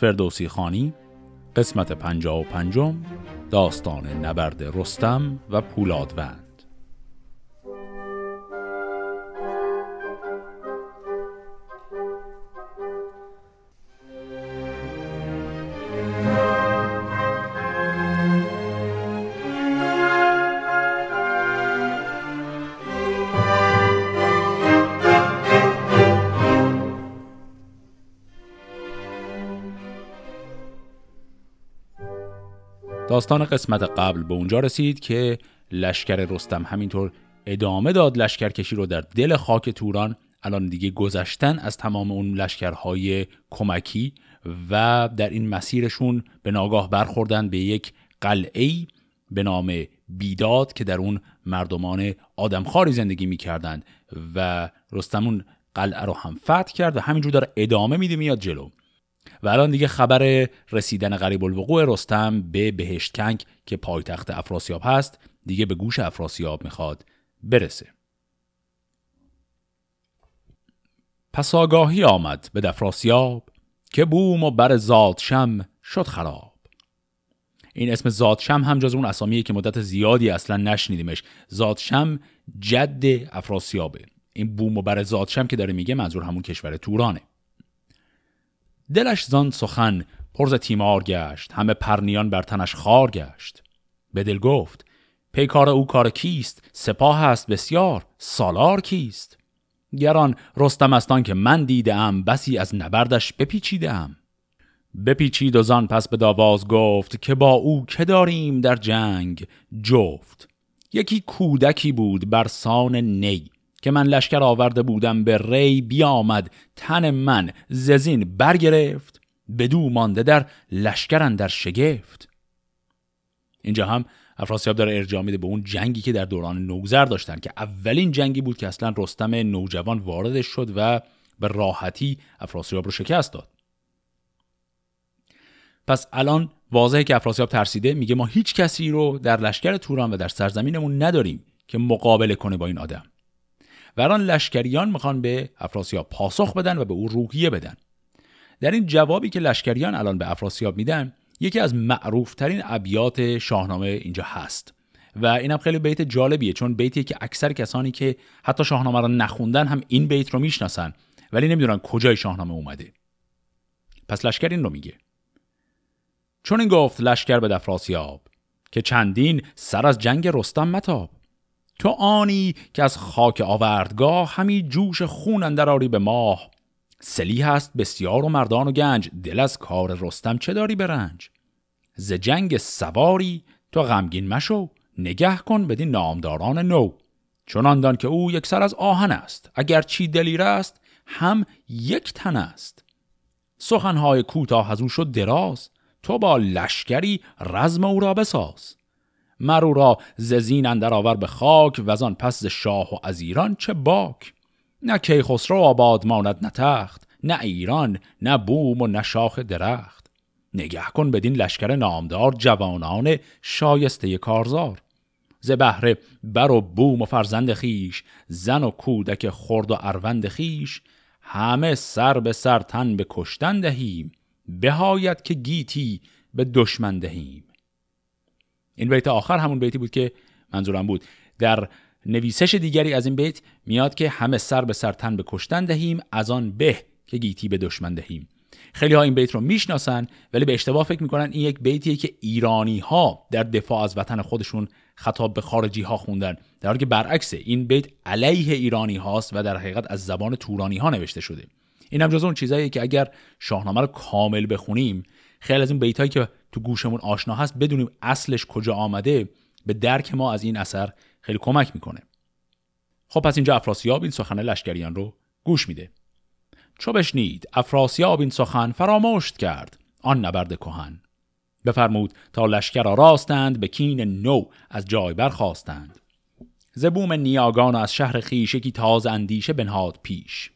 فردوسی خانی قسمت پنجا و پنجم داستان نبرد رستم و پولادوند داستان قسمت قبل به اونجا رسید که لشکر رستم همینطور ادامه داد لشکرکشی رو در دل خاک توران. الان دیگه گذشتن از تمام اون لشکرهای کمکی و در این مسیرشون به ناگاه برخوردن به یک قلعه به نام بیداد که در اون مردمان آدمخواری زندگی می‌کردند و رستم اون قلعه رو هم فتح کرد و همینجور داره ادامه میده میاد جلو. و الان دیگه خبر رسیدن غریب الوقوع رستم به بهشت کنگ که پایتخت افراسیاب هست دیگه به گوش افراسیاب می‌خواد برسه. پس آگاهی آمد به دفراسیاب که بوم و بر زادشم شد خراب. این اسم زادشم هم جز اون اسامیه که مدت زیادی اصلا نشنیدیمش. زادشم جد افراسیابه. این بوم و بر زادشم که داره میگه منظور همون کشور تورانه. دلش زان سخن پرز تیمار گشت همه پرنیان بر تنش خار گشت. به دل گفت پیکار او کار کیست؟ سپاه است بسیار سالار کیست؟ گران رستم استان که من دیدم بسی از نبردش بپیچیدم بپیچید و زان پس به داواز گفت که با او که داریم در جنگ؟ جفت. یکی کودکی بود بر سان نی. که من لشکر آورده بودم به ری بیامد تن من ززین برگرفت بدو مانده در لشکرن در شگفت. اینجا هم افراسیاب داره ارجاع میده به اون جنگی که در دوران نوزر داشتن که اولین جنگی بود که اصلا رستم نوجوان واردش شد و به راحتی افراسیاب رو شکست داد. پس الان واضحه که افراسیاب ترسیده میگه ما هیچ کسی رو در لشکر توران و در سرزمینمون نداریم که مقابله کنه با این آدم. و الان لشکریان می‌خوان به افراسیاب پاسخ بدن و به او روحیه بدن. در این جوابی که لشکریان الان به افراسیاب میدن یکی از معروفترین ابیات شاهنامه اینجا هست. و اینم خیلی بیت جالبیه چون بیتیه که اکثر کسانی که حتی شاهنامه رو نخوندن هم این بیت رو می‌شناسن ولی نمی‌دونن کجای شاهنامه اومده. پس لشکر این رو میگه. چون این گفت لشکر به افراسیاب که چندین سر از جنگ رستم متاب. تو آنی که از خاک آوردگاه همی جوش خون اندر به ماه. سلی هست بسیار و مردان و گنج دل از کار رستم چه داری برنج ز جنگ سواری تو غمگین مشو نگه کن بدین نامداران نو. چون دان که او یک سر از آهن است اگر چی دلیر است هم یک تن است. سخنهای کوتاه از او شد دراز تو با لشکری رزم او را بساز. مرو را ززین اندر آور به خاک و آن پس شاه و از ایران چه باک؟ نه کیخسرو آباد ماند نه تخت نه ایران نه بوم و نه شاخ درخت. نگه کن بدین لشکر نامدار جوانان شایسته کارزار. ز بهره بر و بوم و فرزند خیش زن و کودک خرد و اروند خیش همه سر به سر تن به کشتن دهیم. بهایت که گیتی به دشمن دهیم. این بیت آخر همون بیتی بود که منظورم بود. در نویسش دیگری از این بیت میاد که همه سر به سر تن به کشتن دهیم از آن به که گیتی به دشمن دهیم. خیلی ها این بیت رو می‌شناسن ولی به اشتباه فکر می‌کنن این یک بیتیه که ایرانی ها در دفاع از وطن خودشون خطاب به خارجی ها خوندن. در حالی که برعکسه این بیت علیه ایرانی هاست و در حقیقت از زبان تورانی ها نوشته شده. این هم جز اون چیزاییه که اگر شاهنامه رو کامل بخونیم خیلی از این بیت که تو گوشمون آشنا هست بدونیم اصلش کجا آمده به درک ما از این اثر خیلی کمک می‌کنه. خب پس اینجا افراسیاب این سخن لشکریان رو گوش میده. چو بشنید افراسیاب این سخن فراموشت کرد. آن نبرد کهن. بفرمود تا لشکر را راستند به کین نو از جای برخواستند زبوم نیاگان از شهر خیش یکی تاز اندیشه بنهاد پیش.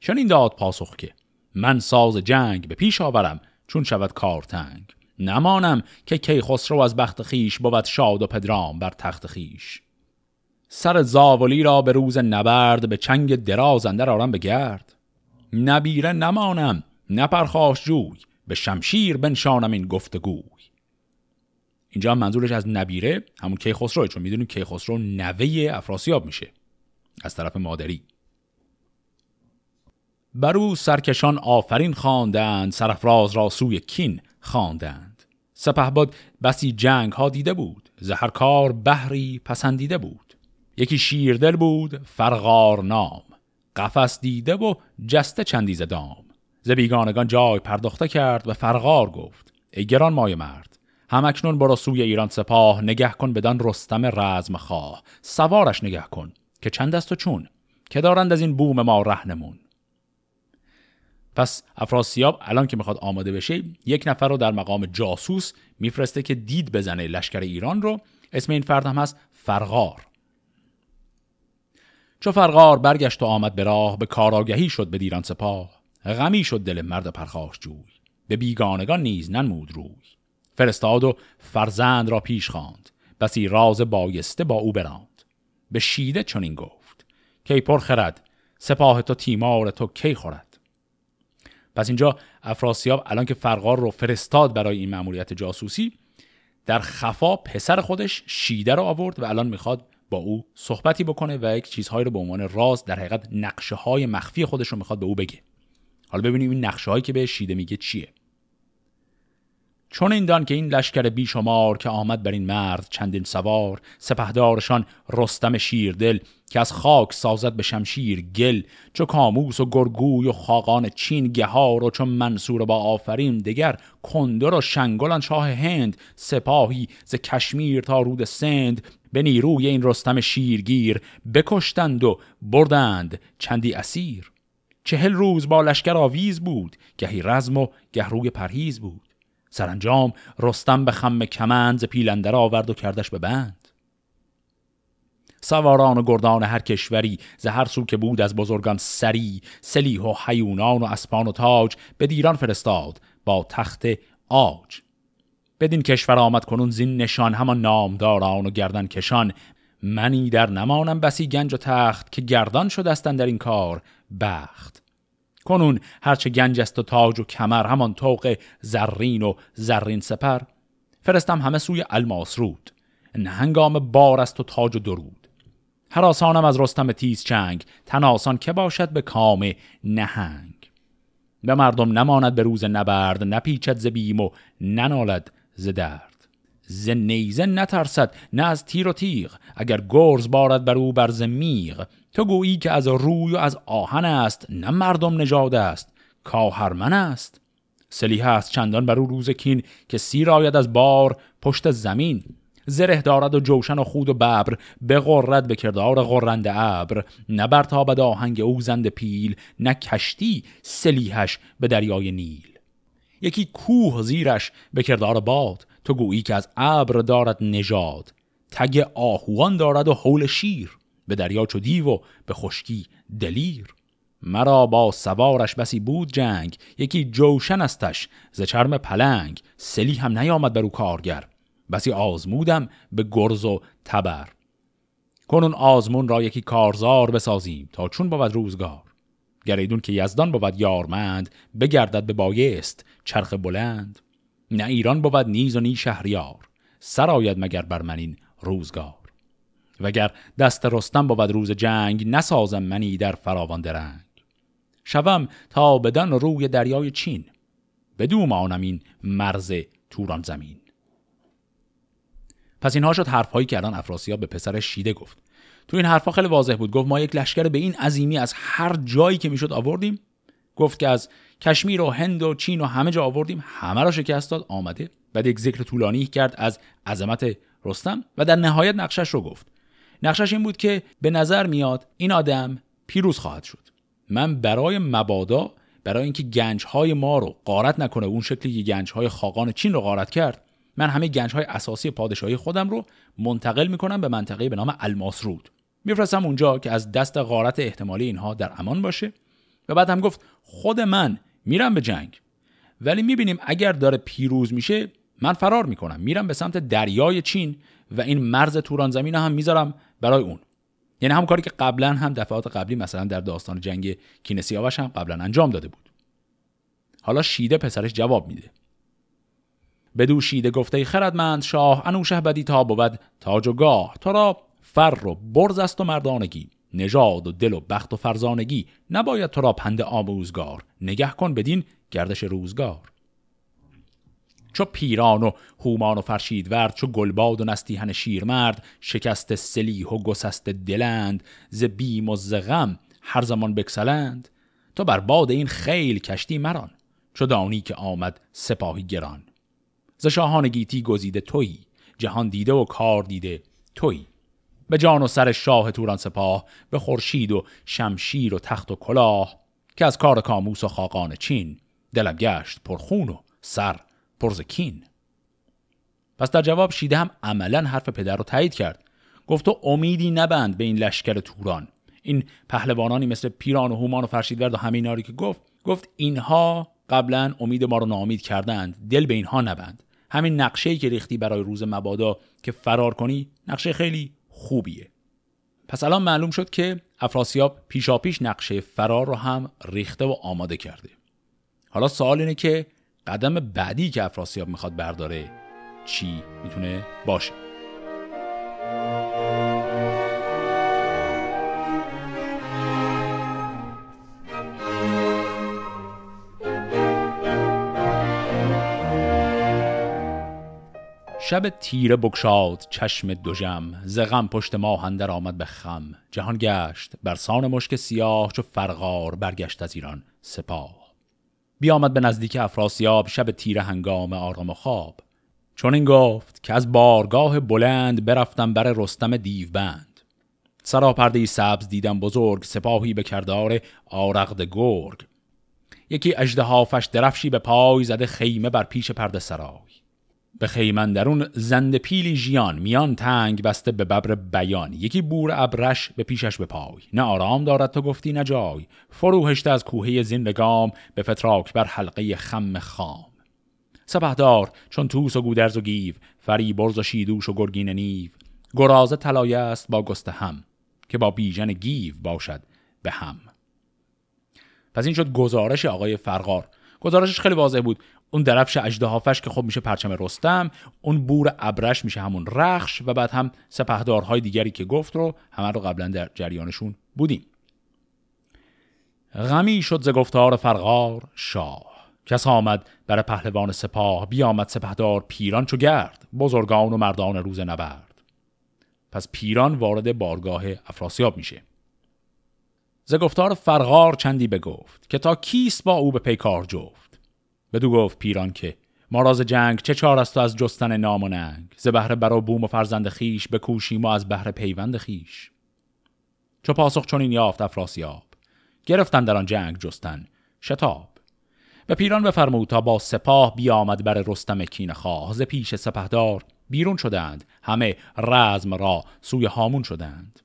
چنین داد پاسخ که من ساز جنگ به پیش آورم چون شود کار تنگ نمانم که کیخسرو از بخت خیش بود شاد و پدرام بر تخت خیش. سر زاولی را به روز نبرد به چنگ دراز اندر آرم به گرد. نبیره نمانم نپرخاش جوی به شمشیر بنشانم این گفتگوی. اینجا منظورش از نبیره همون کیخسروه چون می‌دونیم کیخسرو نوه افراسیاب میشه. از طرف مادری. بر او سرکشان آفرین خواندند سرفراز را سوی کین خواندند. سپهبد بسی جنگ ها دیده بود زهر کار بحری پسندیده بود. یکی شیردل بود فرغار نام. قفس دیده و جسته چندیز دام. ز بیگانگان جای پرداخته کرد و فرغار گفت ای گران مای مرد همکنون برو سوی ایران سپاه نگه کن بدان رستم رزم خواه سوارش نگه کن که چند است و چون؟ که دارند از این بوم ما رهنمون. پس افراسیاب الان که می‌خواد آماده بشه یک نفر رو در مقام جاسوس میفرسته که دید بزنه لشکر ایران رو. اسم این فرد هم هست فرغار. چو فرغار برگشت و آمد به راه به کاراگهی شد به دیران سپاه. غمی شد دل مرد پرخاش جوی. به بیگانگان نیز ننمود روی. فرستاد و فرزند را پیش خواند. بسی راز بایسته با او براند. به شیده چنین گفت. کی پر خرد سپاه تو تیمار تو کی خورد؟ پس اینجا افراسیاب الان که فرقار رو فرستاد برای این مأموریت جاسوسی در خفا پسر خودش شیده رو آورد و الان می‌خواد با او صحبتی بکنه و یک چیزهایی رو به عنوان راز در حقیقت نقشه های مخفی خودش رو می‌خواد به او بگه. حالا ببینیم این نقشه هایی که به شیده میگه چیه. چون این دان که این لشکر بیشمار که آمد بر این مرد چندین سوار سپهدارشان رستم شیردل که از خاک سازد به شمشیر گل چو کاموس و گرگوی و خاقان چین گهار و چون منصور با آفرین دگر کندر و شنگلان شاه هند سپاهی ز کشمیر تا رود سند به نیروی این رستم شیرگیر بکشتند و بردند چندی اسیر. چهل روز با لشکر آویز بود گهی رزم و گه روی پرهیز بود. سرانجام رستم به خم کمند ز پیلندر آورد و کردش به بند. سواران و گردان هر کشوری ز هر سو که بود از بزرگان سری سلیح و حیونان و اسپان و تاج به دیران فرستاد با تخت آج بدین کشور آمد کنون زین نشان همان نامداران و گردن کشان. منی در نمانم بسی گنج و تخت که گردان شدستن در این کار بخت. کنون هرچه گنج است و تاج و کمر همان توق زرین و زرین سپر. فرستم همه سوی الماس رود. نه هنگام بار است و تاج و درود. هر آسانم از رستم تیز چنگ تن آسان که باشد به کام نهنگ. به مردم نماند به روز نبرد نپیچد ز بیم و ننالد ز درد. ز نیزه نترسد نه از تیر و تیغ. اگر گرز بارد بر او بر میغ. تو گویی که از روی و از آهن است نه مردم نژاد است کاهرمن است. سلیح است چندان بر او روز کین که سیر آید از بار پشت زمین. زره دارد و جوشن و خود و ببر بغرد به کردار غرند ابر. نه برتابد آهنگ او زند پیل نه کشتی سلیحش به دریای نیل. یکی کوه زیرش به کردار باد تو گویی که از ابر دارد نژاد. تگ آهوان دارد و حول شیر. به دریا چو دیو و به خشکی دلیر. مرا با سوارش بسی بود جنگ یکی جوشن استش ز چرم پلنگ. سلی هم نیامد بر او کارگر بسی آزمودم به گرز و تبر. کنون آزمون را یکی کارزار بسازیم تا چون بود روزگار. گریدون که یزدان بود یارمند بگردد به بایست چرخ بلند. نه ایران بود نیز و نی شهریار سرآید مگر بر من این روزگار. وگر دست رستم بود روز جنگ نسازم منی در فراوان درنگ. شوم تا بدن روی دریای چین بدو مانم این مرز توران زمین. پس اینها شد حرفهایی که الان افراسیاب به پسر شیده گفت. تو این حرفها خیلی واضح بود. گفت ما یک لشکر به این عظیمی از هر جایی که می‌شد آوردیم. گفت که از کشمیر و هند و چین و همه جا آوردیم. همه را شکست داد آمده. بعد یک ذکر طولانی کرد از عظمت رستم و در نهایت نقشش رو گفت. نقشش این بود که به نظر میاد این آدم پیروز خواهد شد. من برای مبادا برای اینکه گنج های ما رو غارت نکنه اون شکلی که گنج های خاقان چین رو غارت کرد من همه گنج های اساسی پادشاهی خودم رو منتقل می‌کنم به منطقه به نام الماسرود. میفرستم اونجا که از دست غارت احتمالی اینها در امان باشه و بعد هم گفت خود من میرم به جنگ. ولی می‌بینیم اگر داره پیروز میشه من فرار می‌کنم. میرم به سمت دریای چین و این مرز توران زمین هم می‌ذارم برای اون. یعنی هم کاری که قبلا هم دفعات قبلی مثلا در داستان جنگ کینسیاوش هم قبلا انجام داده بود. حالا شیده پسرش جواب میده. بدو شیده گفته خردمند شاه انوشه بدی تا بود تاج و گاه. تو را فر و برز است و مردانگی. نژاد و دل و بخت و فرزانگی. نباید تو را پند آموزگار. نگه کن بدین گردش روزگار. چو پیران و هومان و فرشید ورد چو گلباد و نستیهن شیرمرد شکست سلیح و گسست دلند ز بیم و ز غم هر زمان بکسلند. تو بر باد این خیل کشتی مران چو دانی که آمد سپاهی گران. ز شاهان گیتی گزیده تویی جهان دیده و کار دیده تویی. به جان و سر شاه توران سپاه به خورشید و شمشیر و تخت و کلاه که از کار کاموس و خاقان چین دلم گشت پرخون و سر پرزکین پس در جواب شیده هم عملا حرف پدر رو تایید کرد. گفت تو امیدی نبند به این لشکر توران. این پهلوانانی مثل پیران و هومان و فرشیدورد و همه اینا که گفت گفت اینها قبلا امید ما رو ناامید کردند. دل به اینها نبند. همین نقشه که ریختی برای روز مبادا که فرار کنی نقشه خیلی خوبیه. پس الان معلوم شد که افراسیاب پیشاپیش نقشه فرار رو هم ریخته و آماده کرده. حالا سوال اینه که قدم بعدی که افراسیاب می‌خواد برداره چی می‌تونه باشه؟ شب تیره بکشاد چشم دوژم ز غم پشت ماه اندر آمد به خم. جهان گشت بر سان مشک سیاه چو فرغار برگشت از ایران سپاه. بیامد به نزدیک افراسیاب شب تیره هنگام آرام خواب. چون این گفت که از بارگاه بلند برفتم بر رستم دیو بند سراپرده سبز دیدم بزرگ سپاهی به کردار آرغد گرگ. یکی اژدهافش درفشی به پای زده خیمه بر پیش پرده سرای. به خیمه درون ژنده پیلی ژیان میان تنگ بسته به ببر بیان. یکی بور ابرش به پیشش به پای نه آرام دارد تو گفتی نه جای. فروهشته از کوهه زین لگام به فتراک بر حلقه خم خام. سپهدار چون توس و گودرز و گیو فریبرز و شیدوش و گرگین نیو. گرازه طلایه است با گستهم که با بیژن گیو باشد به هم. پس این شد گزارش آقای فرغار گزارشش خیلی واضح بود. اون درفش اجدهافش که خب میشه پرچم رستم اون بور ابرش میشه همون رخش و بعد هم سپهدارهای دیگری که گفت رو همه رو قبلا در جریانشون بودیم. غمی شد ز گفتار فرغار شاه. کس آمد بر پهلوان سپاه بیامد سپهدار پیران چو گرد بزرگان و مردان روز نبرد. پس پیران وارد بارگاه افراسیاب میشه. ز گفتار فرغار چندی بگفت که تا کیست با او به پیکار جفت؟ بدو گفت پیران که ما راز جنگ چه چار است از جستن نام و ننگ؟ ز بهر برا بوم و فرزند خیش بکوشیم و از بهر پیوند خیش چو پاسخ چنین یافت افراسیاب گرفتن در آن جنگ جستن شتاب. به پیران بفرمود تا با سپاه بیامد بر رستم کین خواه. ز پیش سپهدار بیرون شدند همه رزم را سوی هامون شدند.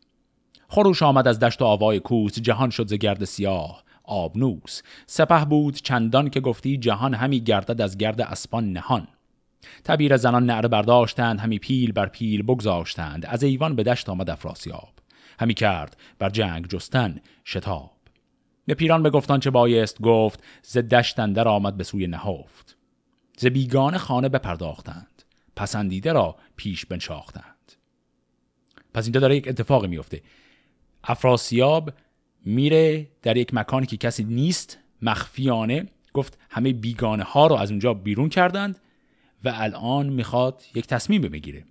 خروش آمد از دشت و آوای کوس جهان شد ز گرد سیاه. آبنوس. سپه بود چندان که گفتی جهان همی گردد از گرد اسپان نهان. تبیر زنان نعره برداشتند همی پیل بر پیل بگذاشتند. از ایوان به دشت آمد افراسیاب. همی کرد بر جنگ جستن شتاب. به پیران بگفتان چه بایست گفت ز دشتن در آمد به سوی نهفت. ز بیگان خانه بپرداختند. پسندیده را پیش بنشاختند. پس اینجا داره یک اتفاقی میفته. افراسیاب میره در یک مکانی که کسی نیست مخفیانه گفت همه بیگانه ها رو از اونجا بیرون کردند و الان می‌خواد یک تصمیم بگیره.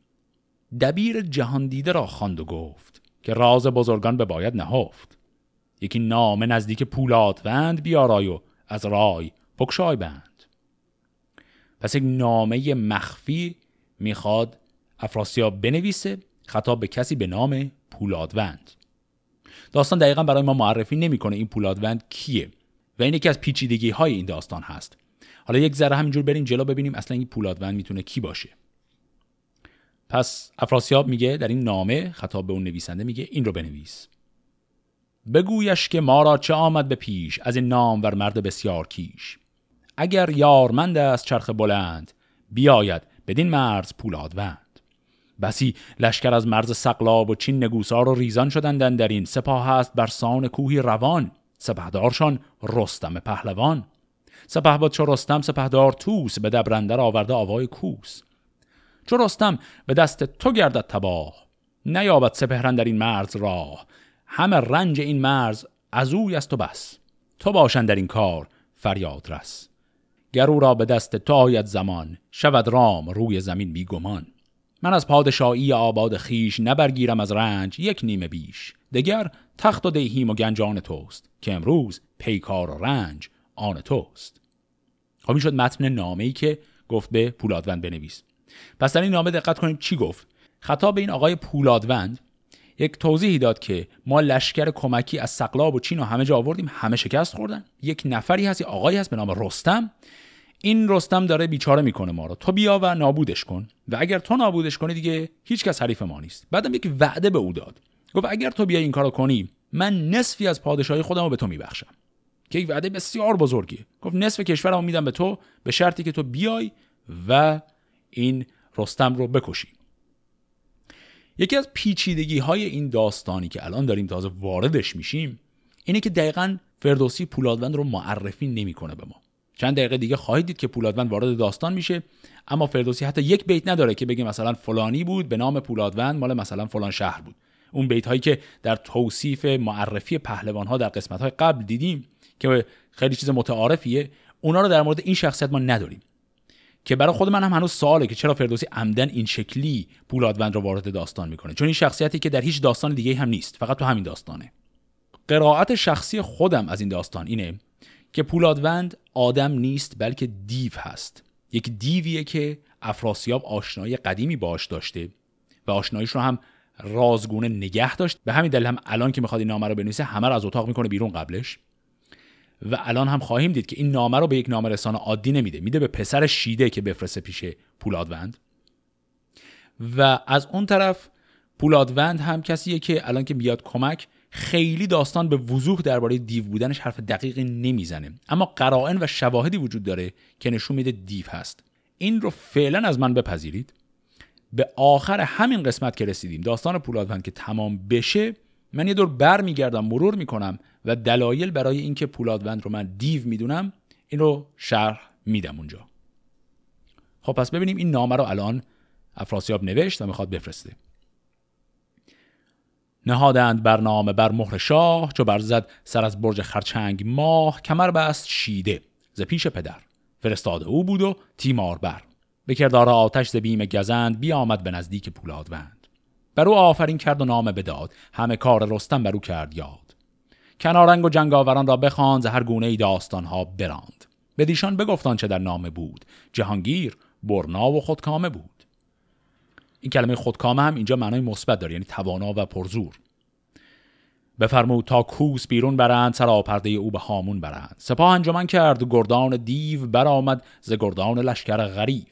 دبیر جهان دیده را خواند و گفت که راز بزرگان به باید نهفت. یکی نام نزدیک پولادوند بیارای و از رای بکشای بند. پس یک نامه مخفی می‌خواد افراسیاب بنویسه خطاب به کسی به نام پولادوند. داستان دقیقا برای ما معرفی نمی‌کنه این پولادوند کیه و این یکی از پیچیدگی های این داستان هست. حالا یک ذره همینجور بریم جلو ببینیم اصلا این پولادوند می‌تونه کی باشه. پس افراسیاب میگه در این نامه خطاب به اون نویسنده میگه این رو بنویس. بگویش که ما را چه آمد به پیش از این نام ور مرد بسیار کیش. اگر یارمند از چرخ بلند بیاید بدین مرز پولادوند. بسی لشکر از مرز سقلاب و چین نگوسار و ریزان شدندن در این سپاه هست بر سان کوهی روان. سپهدارشان رستم پهلوان. سپه با چو رستم سپهدار توس به دبرندر آورده آوای کوس. چو رستم به دست تو گردد تباه نیابد سپهرن در این مرز راه. همه رنج این مرز از اوی است و بس. تو باشن در این کار فریاد رس. گرو را به دست تو آید زمان شود رام روی زمین بیگمان. من از پادشاهی آباد خیش نبرگیرم از رنج یک نیمه بیش. دگر تخت و دیهیم و گنجان توست که امروز پیکار و رنج آن توست. خب شد متن نامه ای که گفت به پولادوند بنویس. پس در این نامه دقت کنید چی گفت. خطاب این آقای پولادوند یک توضیحی داد که ما لشکر کمکی از سقلاب و چین و همه جا آوردیم همه شکست خوردن. یک نفری هست آقایی هست به نام رستم. این رستم داره بیچاره می‌کنه ما رو. تو بیا و نابودش کن. و اگر تو نابودش کنی دیگه هیچکس حریف ما نیست. بعدم یک وعده به او داد. گفت اگر تو بیا این کارو کنی من نصفی از پادشاهی خودم رو به تو میبخشم. که یک وعده بسیار بزرگیه. گفت نصف کشورمو میدم به تو به شرطی که تو بیای و این رستم رو بکشی. یکی از پیچیدگی های این داستانی که الان داریم تازه واردش میشیم اینه که دقیقا فردوسی پولادوند رو معرفی نمی‌کنه به ما. چند دقیقه دیگه خواهید دید که پولادوند وارد داستان میشه. اما فردوسی حتی یک بیت نداره که بگه مثلا فلانی بود به نام پولادوند مال مثلا فلان شهر بود. اون بیت هایی که در توصیف معرفی پهلوان ها در قسمت های قبل دیدیم که خیلی چیز متعارفیه اونا رو در مورد این شخصیت ما نداریم. که برای خود من هم هنوز سواله که چرا فردوسی عمدن این شکلی پولادوند رو وارد داستان می‌کنه. چون این شخصیتی که در هیچ داستان دیگه هم نیست فقط تو همین داستانه. قرائت شخصی خودم از این داستان اینه که پولادوند آدم نیست بلکه دیو هست. یک دیویه که افراسیاب آشنایی قدیمی باش داشته و آشناییش رو هم رازگونه نگه داشت. به همین دلیل هم الان که می‌خواد این نامه رو بنویسه همه رو از اتاق می‌کنه بیرون قبلش. و الان هم خواهیم دید که این نامه رو به یک نامه رسانه عادی نمیده. میده به پسر شیده که بفرسته پیش پولادوند. و از اون طرف پولادوند هم کسیه که الان که بیاد کمک خیلی داستان به وضوح درباره دیو بودنش حرف دقیقی نمی‌زنه. اما قرائن و شواهدی وجود داره که نشون میده دیو هست. این رو فعلا از من بپذیرید. به آخر همین قسمت که رسیدیم داستان پولادوند که تمام بشه من یه دور بر میگردم مرور می‌کنم و دلایل برای اینکه پولادوند رو من دیو می‌دونم این رو شرح میدم اونجا. خب پس ببینیم این نامه رو الان افراسیاب نوشت و می‌خواد بفرسته. نهادند برنامه بر مهر شاه چو برزد سر از برج خرچنگ ماه کمر بست شیده ز پیش پدر. فرستاده او بود و تیمار بر. به کردار آتش ز بیم گزند بیامد به نزدیک پولادوند. بر او آفرین کرد و نامه بداد. همه کار رستم بر او کرد یاد. کنارنگ و جنگاوران را بخواند ز هر گونه ای داستان ها براند. بدیشان بگفتان چه در نامه بود. جهانگیر برنا و خودکامه بود. این کلمه خودکامه هم اینجا معنای مثبت داره یعنی توانا و پرزور. بفرمود تا کوس بیرون برند سراپرده او به هامون برند. سپاه انجمن کرد گردان دیو برآمد ز گردان لشکر غریب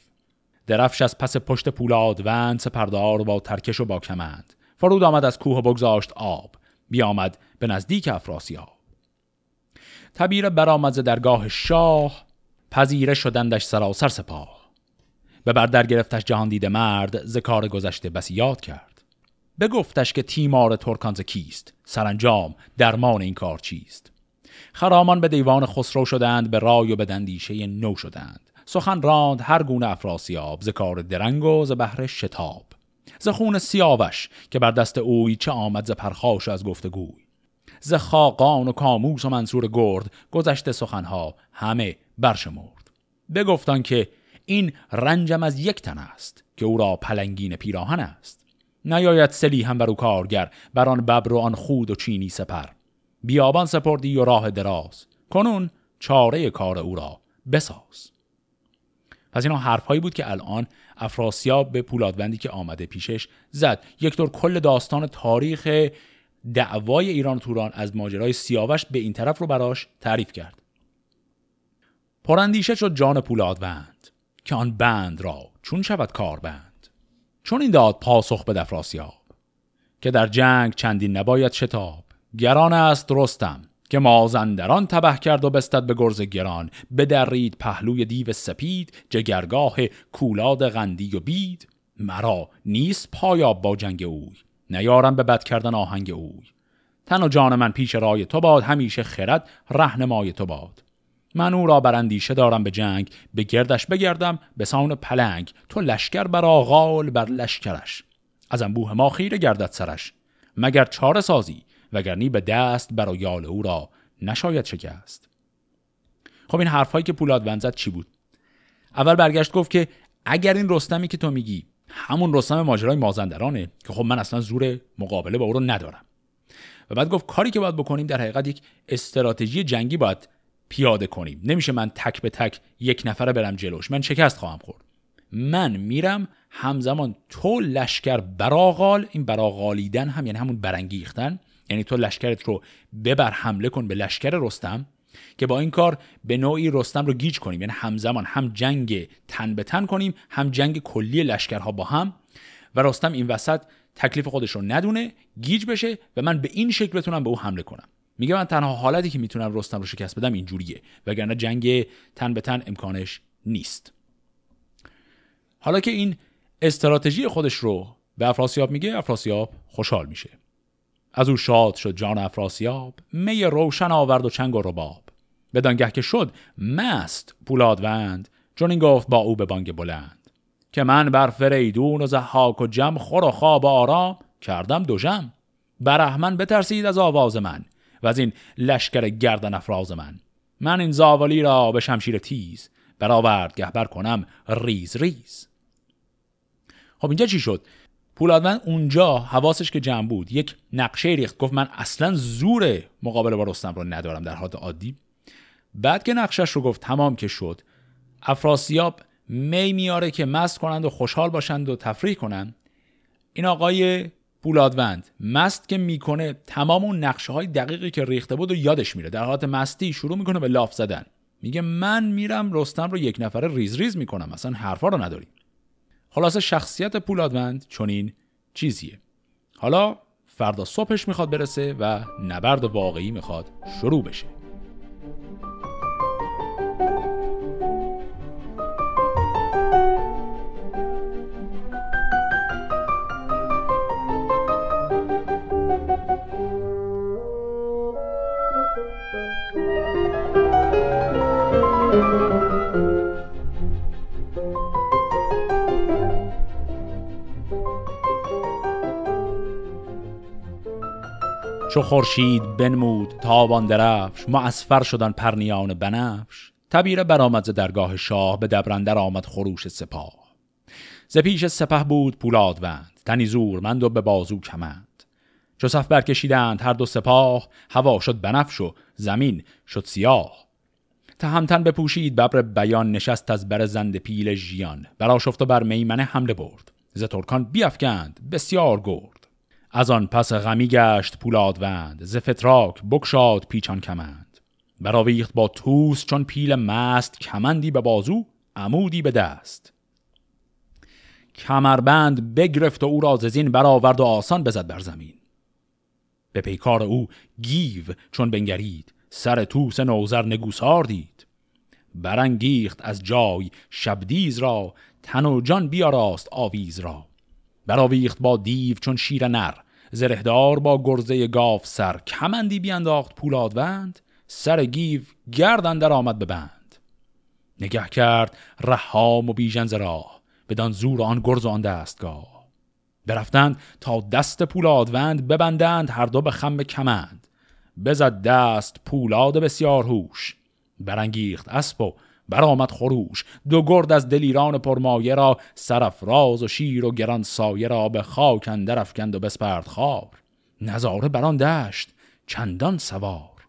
درفش از پس پشت پولادوند سپردار با ترکش و با کمند. فرود آمد از کوه بگذاشت آب. بیامد به نزدیک افراسیاب تبیر برآمد ز درگاه شاه. پذیره شدندش سراسر سپاه. به بردر گرفتش جهان دیده مرد ز کار گذشته بسی یاد کرد. بگفتش که تیمار ترکان کیست؟ سرانجام درمان این کار چیست؟ خرامان به دیوان خسرو شدند به رای و به دندیشه نو شدند. سخن راند هر گونه افراسیاب ز کار درنگ و ز بهر شتاب. ز خون سیاوش که بر دست اوی چه آمد ز پرخاش و از گفتگوی. ز خاقان و کاموس و منشور گرد گذشته سخنها همه برشمرد. بگفت آن که این رنجم از یک تن است که او را پلنگینه پیراهن است. نیاید سلیحم بر او کارگر بر آن ببر و آن خود و چینی سپر. بیابان سپردی و راه دراز. کنون چاره کار او را بساز. پس اینا حرفهایی بود که الان افراسیاب به پولادوندی که آمده پیشش زد. یک دور کل داستان تاریخ دعوای ایران و توران از ماجرای سیاوش به این طرف رو براش تعریف کرد. پراندیشه شد جان پولادوند. که آن بند را چون شود کار بند چون این داد پاسخ به دفراسیاب. که در جنگ چندین نباید شتاب. گران است رستم که مازندران تبه کرد و بستد به گرز گران. بدرید پهلوی دیو سپید جگرگاه کولاد غندی و بید. مرا نیست پایاب با جنگ اوی. نیارم به بد کردن آهنگ اوی. تن و جان من پیش رای تو باد همیشه خرد رهنمای تو باد. من او را براندیشه دارم به جنگ به گردش بگردم به سان پلنگ تو لشکر بر آغال بر لشکرش. از انبوه ما خیره گردد سرش. مگر چاره سازی وگرنی به دست بر یال او را نشاید شکست. خب این حرفهایی که پولاد زد چی بود؟ اول برگشت گفت که اگر این رستمی که تو میگی همون رستم ماجرای مازندرانه که خب من اصلا زور مقابله با او رو ندارم. و بعد گفت کاری که باید بکنیم در حقیقت یک استراتژی جنگی باید پیاده کنیم نمیشه من تک به تک یک نفره برم جلوش. من شکست خواهم خورد. من میرم همزمان تو لشکر براغال این براغالیدن هم یعنی همون برانگیختن یعنی تو لشکرت رو ببر حمله کن به لشکر رستم که با این کار به نوعی رستم رو گیج کنیم. یعنی همزمان هم جنگ تن به تن کنیم هم جنگ کلی لشکرها با هم. و رستم این وسط تکلیف خودش رو ندونه گیج بشه و من به این شکل بتونم به او حمله کنم. میگه من تنها حالتی که می‌تونم رستم رو شکست بدم اینجوریه وگرنه جنگ تن به تن امکانش نیست. حالا که این استراتژی خودش رو به افراسیاب میگه افراسیاب خوشحال میشه. از او شاد شد جان افراسیاب می روشن آورد و چنگ و رباب. بدانگه که شد مست پولادوند چون این گفت با او به بانگ بلند. که من بر فریدون و زحاک و جم خور و خواب آرام کردم دو جم برهمن بترسید از آواز من. و از این لشکر گردن افراز من. من این زاولی را به شمشیر تیز برآورد گهبر کنم ریز ریز. خب اینجا چی شد؟ پولادوند اونجا حواسش که جمع بود. یک نقشه ریخت. گفت من اصلا زور مقابله با رستم رو ندارم در حالت عادی. بعد که نقشش رو گفت تمام که شد. افراسیاب می میاره که مست کنند و خوشحال باشند و تفریح کنند. این آقای پولادوند. مست که می‌کنه تمام اون نقشه های دقیقی که ریخته بود و یادش میره. در حالت مستی شروع می‌کنه به لاف زدن. میگه من میرم رستم رو یک نفره ریز ریز می‌کنم. اصلا حرفا رو نداریم. خلاصه شخصیت پولادوند چنین چیزیه. حالا فردا صبحش می‌خواد برسه و نبرد واقعی می‌خواد شروع بشه. چو خورشید بنمود تابان درفش معصفر شدن پرنیان بنفش. تبیره برآمد ز درگاه شاه به دبرندر آمد خروش سپاه. ز پیش سپه بود پولادوند تنی زورمند و به بازو کمند. چو صف برکشیدند هر دو سپاه هوا شد بنفش و زمین شد سیاه. تهمتن بپوشید ببر بیان نشست از بر زند پیل ژیان. براشفت و بر میمنه حمله برد. ز ترکان بیافکند بسیار گرد. از آن پس غمی گشت پولادوند ز فتراک بگشاد پیچان کمند. برآویخت با توس چون پیل مست کمندی به بازو عمودی به دست. کمربند بگرفت و او را ز زین برآورد و آسان بزد بر زمین. به پیکار او گیو چون بنگرید سر توس نوذر نگونسار دید. برانگیخت از جای شبدیز را تن و جان بیاراست آویز را. براویخت با دیو چون شیر نر. زرهدار با گرزه گاف سر. کمندی بیانداخت پولادوند سر گیو گردن در آمد به بند. نگه کرد رهام و بیژن راه بدان زور آن گرز و آن دستگاه. برفتند تا دست پولادوند ببندند هر دو به خم کمند. بزد دست پولاد بسیار هوش. برانگیخت اسب و برآمد خروش. دو گرد از دلیران پرمایه را سرفراز و شیر و گران سایه را به خاک اندر افکند و بسپرد خار نظاره بران دشت چندان سوار.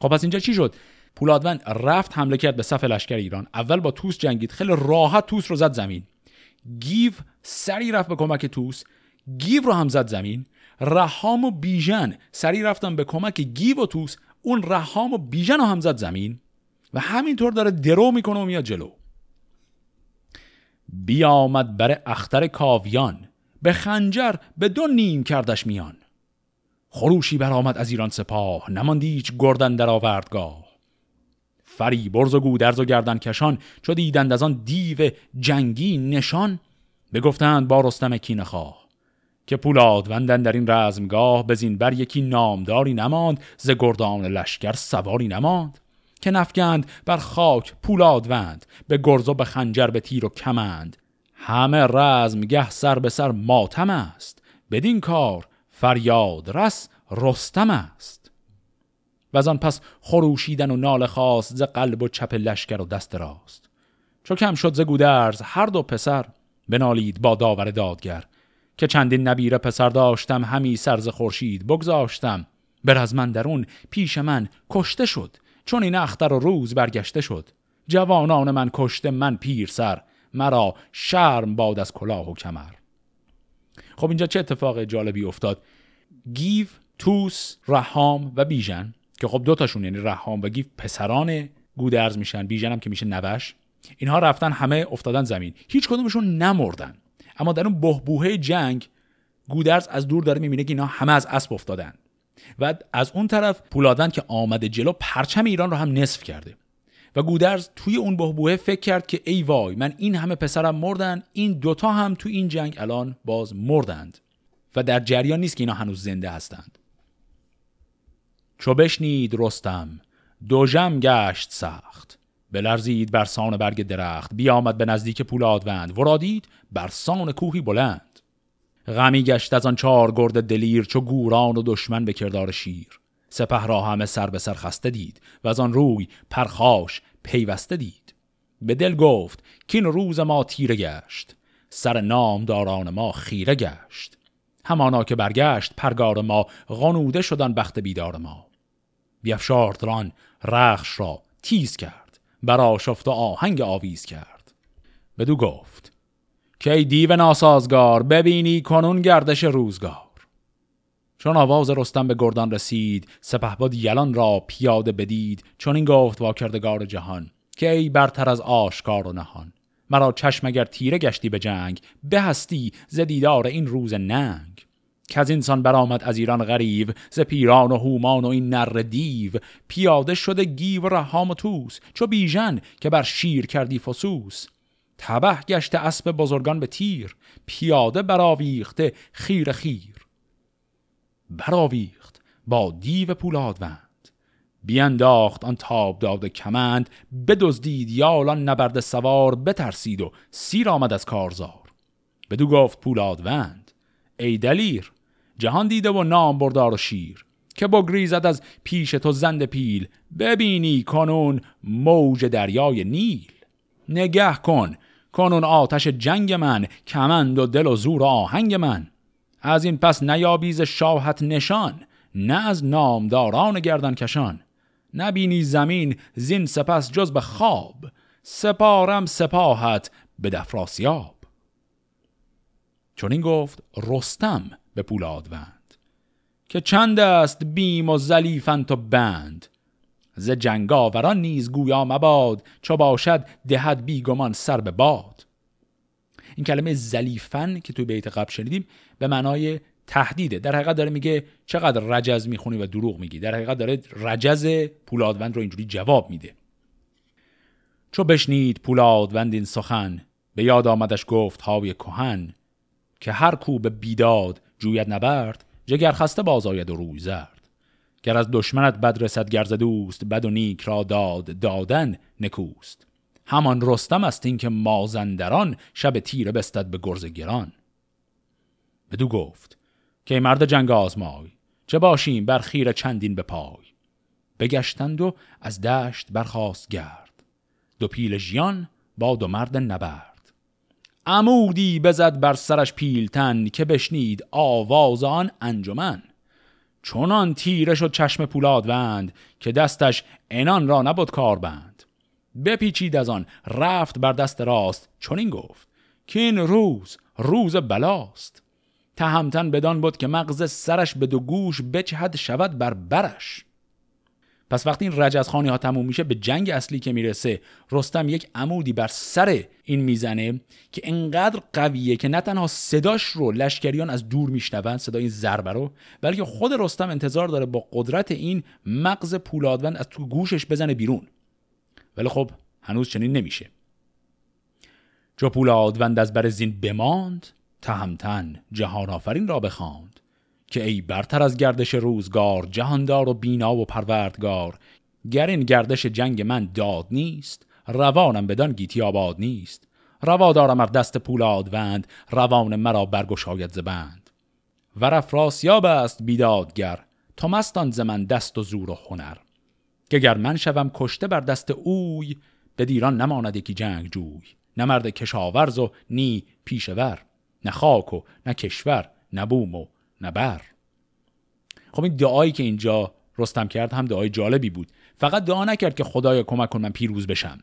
خب پس اینجا چی شد؟ پولادوند رفت حمله کرد به صف لشکر ایران. اول با توس جنگید. خیلی راحت توس رو زد زمین. گیو سری رفت به کمک توس گیو رو هم زد زمین. رهام و بیژن سری رفتن به کمک گیو و توس اون رهام و بیژن رو هم زد زمین. و همینطور داره درو می‌کنه و میاد جلو. بیامد بر اختر کاویان به خنجر به دو نیم کردش میان. خروشی برآمد از ایران سپاه نماندی هیچ گردن در آوردگاه. فری برز و گودرز و گردن کشان چو دیدند از آن دیو جنگی نشان بگفتند با رستم کی خواه که پولاد وندن در این رزمگاه بزین بر یکی نامداری نماند ز گردان لشکر سواری نماند. که نفگند بر خاک پولادوند به گرز و به خنجر به تیر و کمند. همه رزم گه سر به سر ماتم است بدین کار فریاد رس رستم است. و از آن پس خروشیدن و نال خواست ز قلب و چپ لشکر و دست راست. چو کم شد ز گودرز هر دو پسر بنالید با داور دادگر. که چندین نبیره پسر داشتم همی سرز خورشید بگذاشتم. بر از من درون پیش من کشته شد چون این اختر و روز برگشته شد. جوانان من کشته من پیر سر مرا شرم باد از کلاه و کمر. خب اینجا چه اتفاق جالبی افتاد؟ گیو توس رهام و بیژن که خب دوتاشون یعنی رهام و گیو پسران گودرز میشن بیژن هم که میشه نوش. اینها رفتن همه افتادن زمین. هیچ کدومشون نمردن. اما در اون بهبوهه جنگ گودرز از دور داره می‌بینه که اینا همه از اسب افتادن. و از اون طرف پولادن که آمده جلو پرچم ایران رو هم نصف کرده. و گودرز توی اون بهبوهه فکر کرد که ای وای من این همه پسرم مردن این دوتا هم تو این جنگ الان باز مردند. و در جریان نیست که اینا هنوز زنده هستند. چو بشنید رستم دو جم گشت سخت. بلرزید بر سان برگ درخت بیامد به نزدیک پولادوند. ورادید بر سان کوهی بلند. غمی گشت از آن چهار گرد دلیر چو گوران و دشمن به کردار شیر. سپه را همه سر به سر خسته دید و از آن روی پرخاش پیوسته دید. به دل گفت که این روز ما تیره گشت سر نام داران ما خیره گشت. همانا که برگشت پرگار ما غنوده شدن بخت بیدار ما. بیافشارد ران رخش را تیز کرد برا شفت آهنگ آویز کرد. بدو گفت که ای دیو ناسازگار ببینی کنون گردش روزگار. چون آواز رستم به گردان رسید سپهبد یلان را پیاده بدید چون این گفت با کردگار جهان که ای برتر از آشکار و نهان. مرا چشم اگر تیره گشتی به جنگ بهستی ز دیدار این روز ننگ. که از اینسان برآمد از ایران غریب ز پیران و هومان و این نر دیو. پیاده شده گیو رهام و توس چو بیژن که بر شیر کردی فسوس. تبه گشته اسب بزرگان به تیر پیاده براویخته خیر خیر. براویخت با دیو پولادوند بیانداخت آن تاب داده کمند بدزدید یالان نبرد سوار بترسید و سیر آمد از کارزار. بدو گفت پولادوند ای دلیر جهان دیده و نام بردار و شیر که بگریزد از پیش تو زند پیل ببینی کنون موج دریای نیل. نگه کن کنون آتش جنگ من کمند و دل و زور آهنگ من. از این پس نیابیز شاهت نشان نه از نامداران گردن کشان. نبینی زمین زین سپس جز به خواب سپارم سپاهت به دفراسیاب چون این گفت رستم به پولادوند که چند است بیم و زلیفنت و بند. ز جنگاوران نیز گویا مباد چو باشد دهد بیگمان سر به باد. این کلمه زلیفن که توی بیت قبل شنیدیم به معنای تهدیده. در حقیقت داره میگه چقدر رجز می‌خونی و دروغ میگی. در حقیقت داره رجز پولادوند رو اینجوری جواب میده. چو بشنید پولادوند این سخن به یاد آمدش گفت های کهن که هر کو به بیداد جوید نبرد جگر خسته باز آید و روی زرد. گر از دشمنت بد رسد گرز دوست بد و نیک را داد دادن نکوست. همان رستم است این که مازندران شب تیره بستد به گرز گران. بدو گفت که مرد جنگ آزمای چه باشیم بر خیر چندین به پای؟ بگشتند و از دشت برخواست گرد. دو پیل ژیان با دو مرد نبرد. عمودی بزد بر سرش پیلتن که بشنید آواز آن انجمن. چونان تیره شد چشم پولادوند که دستش انان را نبود کاربند. بپیچید از آن رفت بر دست راست چون این گفت که این روز روز بلاست. تهمتن بدان بود که مغز سرش به دو گوش بچهد شود بر برش. پس وقتی این رجزخانی ها تموم میشه به جنگ اصلی که می‌رسه رستم یک عمودی بر سر این می‌زنه که انقدر قویه که نه تنها صداش رو لشکریان از دور میشنون صدای این ضربه رو بلکه خود رستم انتظار داره با قدرت این مغز پولادوند از تو گوشش بزنه بیرون. ولی خب هنوز چنین نمیشه. چو پولادوند از بر زین بماند تهمتن جهان آفرین را بخواند. که ای برتر از گردش روزگار جهاندار و بینا و پروردگار. گر این گردش جنگ من داد نیست روانم بدان گیتی آباد نیست. روا دارم ار دست پولادوند روان مرا برگشاید زبند و افراسیاب است بیدادگر تو مستان ز من دست و زور و هنر. که گر من شوم کشته بر دست اوی به دیران نماند یکی جنگ جوی. نه مرد کشاورز و نی پیشور نه خاک و نه کشور نه بوم و نه بر. خب این دعایی که اینجا رستم کرد هم دعای جالبی بود. فقط دعا نکرد که خدایا کمک کن من پیروز بشم.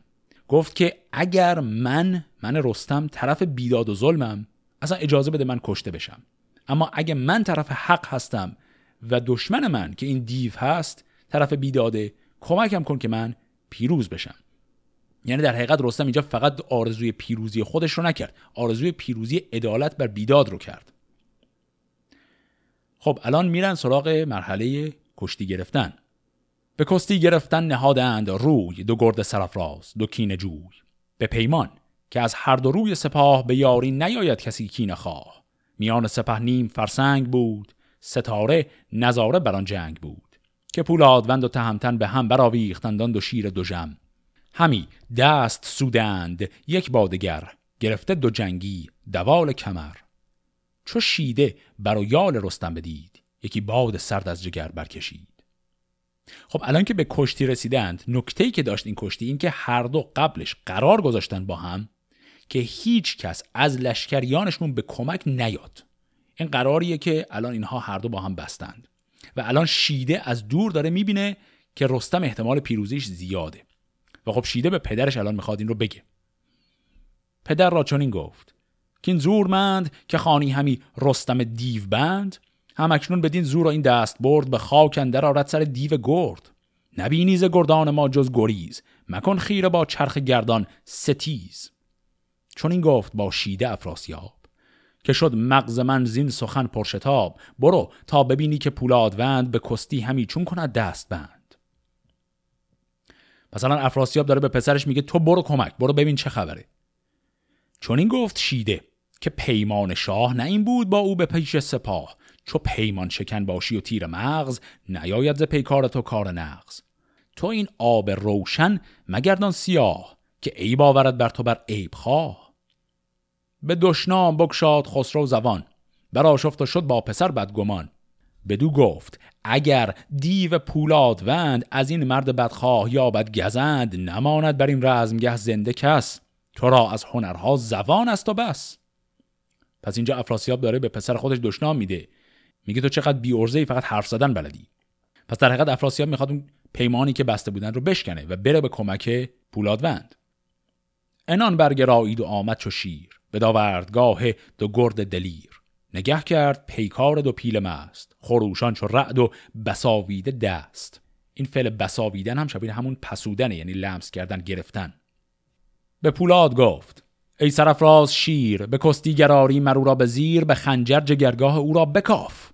گفت که اگر من من رستم طرف بیداد و ظلمم اصلا اجازه بده من کشته بشم. اما اگه من طرف حق هستم و دشمن من که این دیو هست طرف بیداده کمکم کن که من پیروز بشم. یعنی در حقیقت رستم اینجا فقط آرزوی پیروزی خودش رو نکرد. آرزوی پیروزی عدالت بر بیداد رو کرد. خب الان میرن سراغ مرحله کشتی گرفتن. به کشتی گرفتن نهادند روی دو گرد سرفراز دو کین جوی. به پیمان که از هر دو روی سپاه به یاری نیاید کسی کین خواه. میان سپه نیم فرسنگ بود ستاره نظاره بر آن جنگ بود. که پولادوند و تهمتن به هم براویختند دو شیر دو جم همی دست سودند یک بادگر گرفته دو جنگی دوال کمر. چو شیده بر یال رستم بدید. یکی باد سرد از جگر برکشید. خب الان که به کشتی رسیدند نکته که داشت این کشتی این که هر دو قبلش قرار گذاشتن با هم که هیچ کس از لشکریانشون به کمک نیاد. این قراریه که الان اینها هر دو با هم بستند. و الان شیده از دور داره می‌بینه که رستم احتمال پیروزیش زیاده. و خب شیده به پدرش الان می‌خواد این رو بگه. پدر را چنین گفت. که این زورمند که خانی همی رستم دیو بند هم اکنون بدین زور و این دست برد به خاک اندر آرد سر دیو گرد. نبینی ز گردان ما جز گریز مکن خیره با چرخ گردان ستیز. چون این گفت با شیده افراسیاب که شد مغز من زین سخن پرشتاب برو تا ببینی که پولادوند به کستی همی چون کند دست بند. مثلا افراسیاب داره به پسرش میگه تو برو کمک برو ببین چه خبره. چون این گفت شیده که پیمان شاه نه این بود با او به پیش سپاه. چو پیمان شکن باشی و تیر مغز نیاید ز پیکار تو کار نغز. تو این آب روشن مگردان سیاه که عیب آورد بر تو بر عیب خواه. به دشنام بکشاد خسرو زبان بر و شد با پسر بدگمان. بدو گفت اگر دیو پولادوند از این مرد بدخواه یابد گزند نماند بر این رزمگه زنده کس. تو را از هنرها زبان است و بس. پس اینجا افراسیاب داره به پسر خودش دشنام میده. میگه تو چقدر بی ای فقط حرف زدن بلدی. پس در حقیقت افراسیاب می‌خواد اون پیمانی که بسته بودن رو بشکنه و بره به کمک پولادوند. انان برگرایید و آمد چو شیر. به داوردگاه دو گرد دلیر. نگه کرد پیکار دو پیل مست. خروشان چو رعد و بساویده دست. این فعل بساویدن هم شبیه همون پسودنه یعنی لمس کردن گرفتن. به پولاد گفت ای سرفراز شیر به کستی گراری مرو را به زیر به خنجر جگرگاه او را بکاف.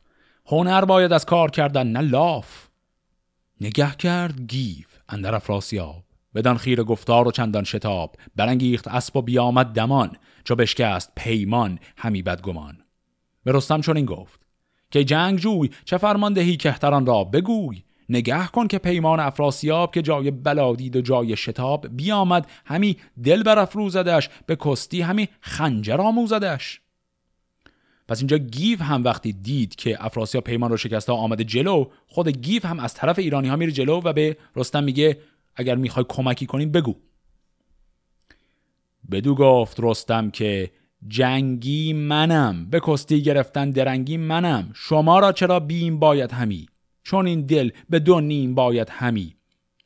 هنر باید از کار کردن نه لاف. نگه کرد گیو اندر افراسیاب. بدان خیر گفتار و چندان شتاب. برانگیخت اسب و بیامد دمان. چو بشکست پیمان همی بدگمان. به رستم چون این گفت. که جنگ جوی چه فرمان دهی کهتران را؟ بگوی. نگه کن که پیمان افراسیاب که جای بلادید و جای شتاب بیامد همی دل بر افروزدش به کستی همی خنجر آموزدش. پس اینجا گیو هم وقتی دید که افراسیاب پیمان رو شکسته آمده جلو خود گیو هم از طرف ایرانی ها میره جلو و به رستم میگه اگر می‌خوای کمکی کنیم بگو. بدو گفت رستم که جنگی منم به کشتی گرفتن درنگی منم شما را چرا بیم باید همی؟ چون این دل به دو نیم باید همی.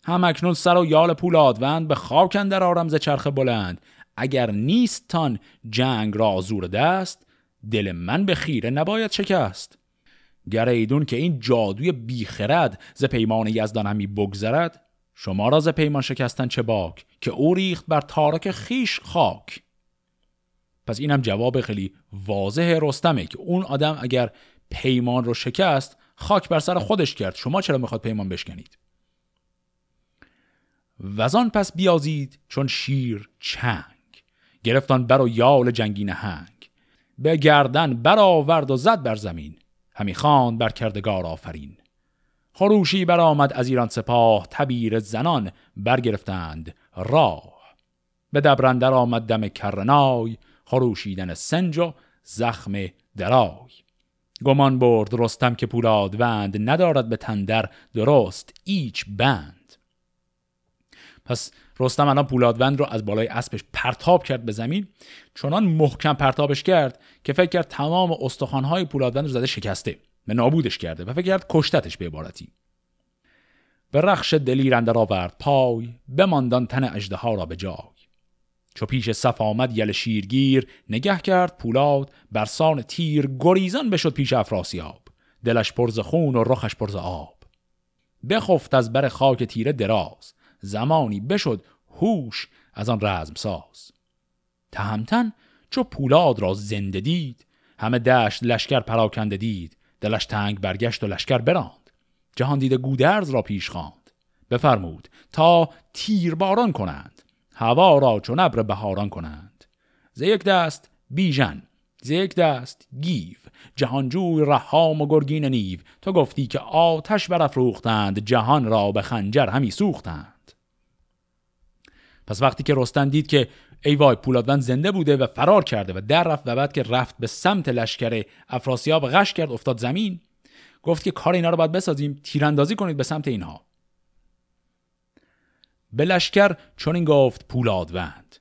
هم اکنون سر و یال پولادوند به خاک اندر آرم ز چرخ بلند. اگر نیست تان جنگ را زور دست دل من به خیره نباید شکست. گر ایدون که این جادوی بیخرد ز پیمان یزدان همی بگذرد شما را ز پیمان شکستن چه باک که او ریخت بر تارک خیش خاک؟ پس اینم جواب خیلی واضح رستمه که اون آدم اگر پیمان رو شکست خاک بر سر خودش کرد. شما چرا می‌خواد پیمان بشکنید؟ وزان پس بیازید چون شیر چنگ. گرفتان بر و یال جنگی نهنگ به گردن برآورد و زد بر زمین. همی خواند بر کردگار آفرین. خروشی برآمد از ایران سپاه. تبیر زنان برگرفتند راه. به دبرندر آمد دم کرنای. خروشیدن سنج و زخم درای. گمان برد رستم که پولادوند ندارد به تندر درست ایچ بند. پس رستم الان پولادوند رو از بالای اسبش پرتاب کرد به زمین چنان محکم پرتابش کرد که فکر کرد تمام استخوانهای پولادوند رو زده شکسته به نابودش کرده و فکر کرد کشتتش به عبارتی. به رخش دلیر اندر آورد پای بماندان تن اژدها را به جای. چو پیش صف آمد یل شیرگیر نگه کرد پولاد برسان تیر گریزان بشد پیش افراسیاب. دلش پرز خون و رخش پرز آب. بخفت از بر خاک تیره دراز زمانی بشد هوش از آن رزم ساز. تهمتن چو پولاد را زنده دید همه دشت لشکر پراکنده دید دلش تنگ برگشت و لشکر براند. جهان دیده گودرز را پیش خواند. بفرمود تا تیر باران کنند. هوا را چون ابر بهاران کنند. ز یک دست بیژن ز یک دست گیو. جهانجوی رهام و گرگین نیو. تو گفتی که آتش برافروختند جهان را به خنجر همی سوختند. پس وقتی که رستن دید که ای وای پولادوند زنده بوده و فرار کرده و در رفت و بعد که رفت به سمت لشکر افراسیاب غش کرد افتاد زمین گفت که کار اینا رو باید بسازیم تیراندازی کنید به سمت اینها. به لشکر این گفت پولادوند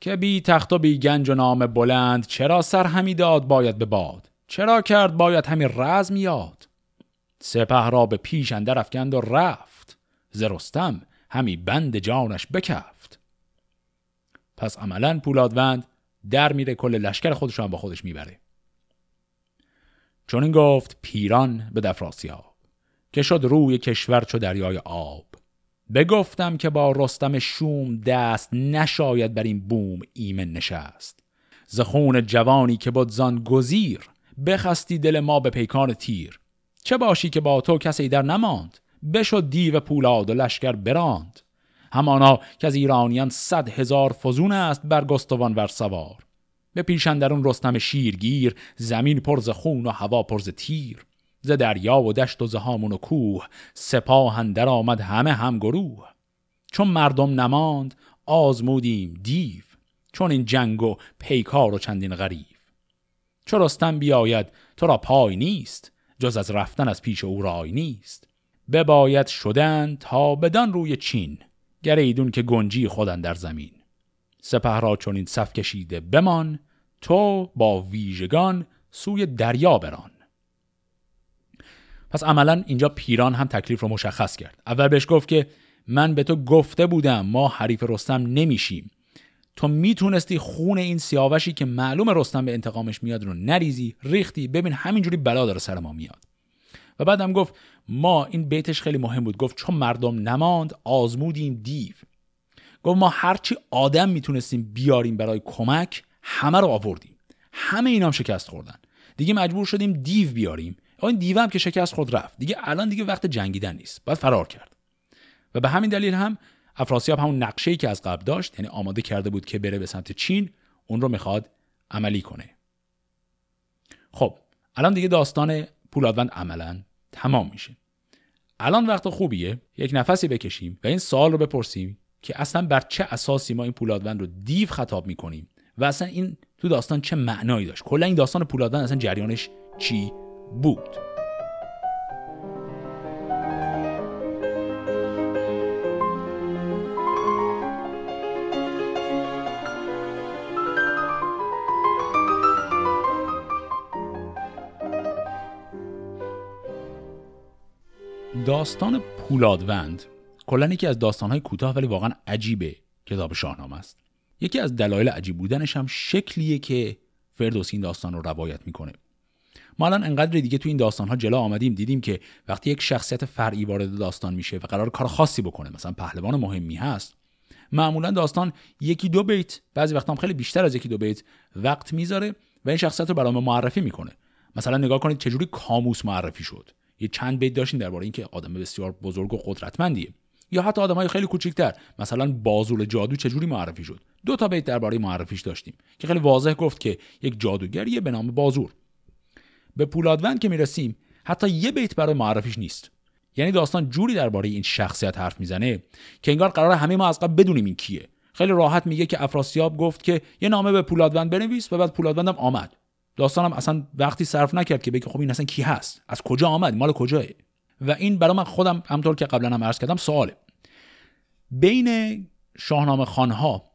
که بی تخت و بی گنج و نام بلند چرا سر همی داد باید به باد؟ چرا کرد باید همی رزم یاد؟ سپه را به پیش اندر افکند و رفت زرستم همی بند جانش بکفت. پس عملا پولادوند در میره کل لشکر خودش با خودش می‌بره. چون این گفت پیران به دفراسیاب که شد روی کشور چو دریای آب. بگفتم که با رستم شوم دست نشاید بر این بوم ایمن نشست. زخون جوانی که بود زان گزیر بخستی دل ما به پیکان تیر. چه باشی که با تو کسی در نماند؟ بشد دیو پولاد و لشکر براند. همانا که از ایرانیان صد هزار فزون است بر گستوان ور سوار. به پیشندرون رستم شیرگیر زمین پرز خون و هوا پرز تیر. ز دریا و دشت و زهامون و کوه سپاه در آمد همه هم گروه. چون مردم نماند آزمودیم دیو چون این جنگ و پیکار و چندین غریب چو رستم بیاید تو را پای نیست جز از رفتن از پیش او رای نیست. بباید شدن تا بدان روی چین گر ایدون که گنجی خودن در زمین. سپه را چون این صف کشیده بمان تو با ویژگان سوی دریا بران. پس عملا اینجا پیران هم تکلیف رو مشخص کرد. اول بهش گفت که من به تو گفته بودم ما حریف رستم نمیشیم. تو می‌تونستی خون این سیاوشی که معلوم رستم به انتقامش میاد رو نریزی ریختی ببین همینجوری بلا داره سر ما میاد. و بعدم گفت ما این بیتش خیلی مهم بود. گفت چون مردم نماند آزمودیم دیو. گفت ما هرچی آدم می‌تونستیم بیاریم برای کمک همه رو آوردیم. همه اینا شکست خوردن. دیگه مجبور شدیم دیو بیاریم. این دیو هم که شکست خود رفت. دیگه الان دیگه وقت جنگیدن نیست. باید فرار کرد. و به همین دلیل هم افراسیاب همون نقشه‌ای که از قبل داشت یعنی آماده کرده بود که بره به سمت چین اون رو می‌خواد عملی کنه. خب الان دیگه داستان پولادوند عملا تمام میشه. الان وقت خوبیه. یک نفسی بکشیم و این سوال رو بپرسیم که اصلا بر چه اساسی ما این پولادوند رو دیو خطاب می‌کنیم؟ و اصلا این تو داستان چه معنایی داشت؟ کلا این داستان پولادوند اصلا جریانش چی؟ بود. داستان پولادوند کلا یکی از داستانهای کوتاه ولی واقعا عجیبه کتاب شاهنامه است. یکی از دلایل عجیب بودنش هم شکلیه که فردوسی این داستان رو روایت می‌کنه. ما الان انقدر دیگه تو این داستان ها جلو آمدیم دیدیم که وقتی یک شخصیت فرعی وارد داستان میشه و قرار کار خاصی بکنه مثلا پهلوان مهمی هست معمولا داستان یکی دو بیت بعضی وقتا هم خیلی بیشتر از یکی دو بیت وقت می‌ذاره و این شخصیت رو برام معرفی می‌کنه. مثلا نگاه کنید چجوری کاموس معرفی شد. یه چند بیت داشتین درباره اینکه آدم بسیار بزرگ و قدرتمندیه. یا حتی آدمای خیلی کوچیکتر مثلا بازول جادو چجوری معرفی شد. دو تا بیت درباره معرفیش داشتیم که خیلی واضح گفت که یک جادوگریه به نام بازور. به پولادوند که می‌رسیم. حتی یه بیت برای معرفیش نیست. یعنی داستان جوری درباره این شخصیت حرف می‌زنه که انگار قرار همه ما از قبل بدونیم این کیه. خیلی راحت میگه که افراسیاب گفت که یه نامه به پولادوند بنویس و بعد پولادوندم آمد. داستانم اصلا وقتی صرف نکرد که بگه خب این اصلا کی هست؟ از کجا آمد؟ مال کجاه؟ و این برای من خودم همطور که قبلا هم عرض کردم سواله. بین شاهنامه خانها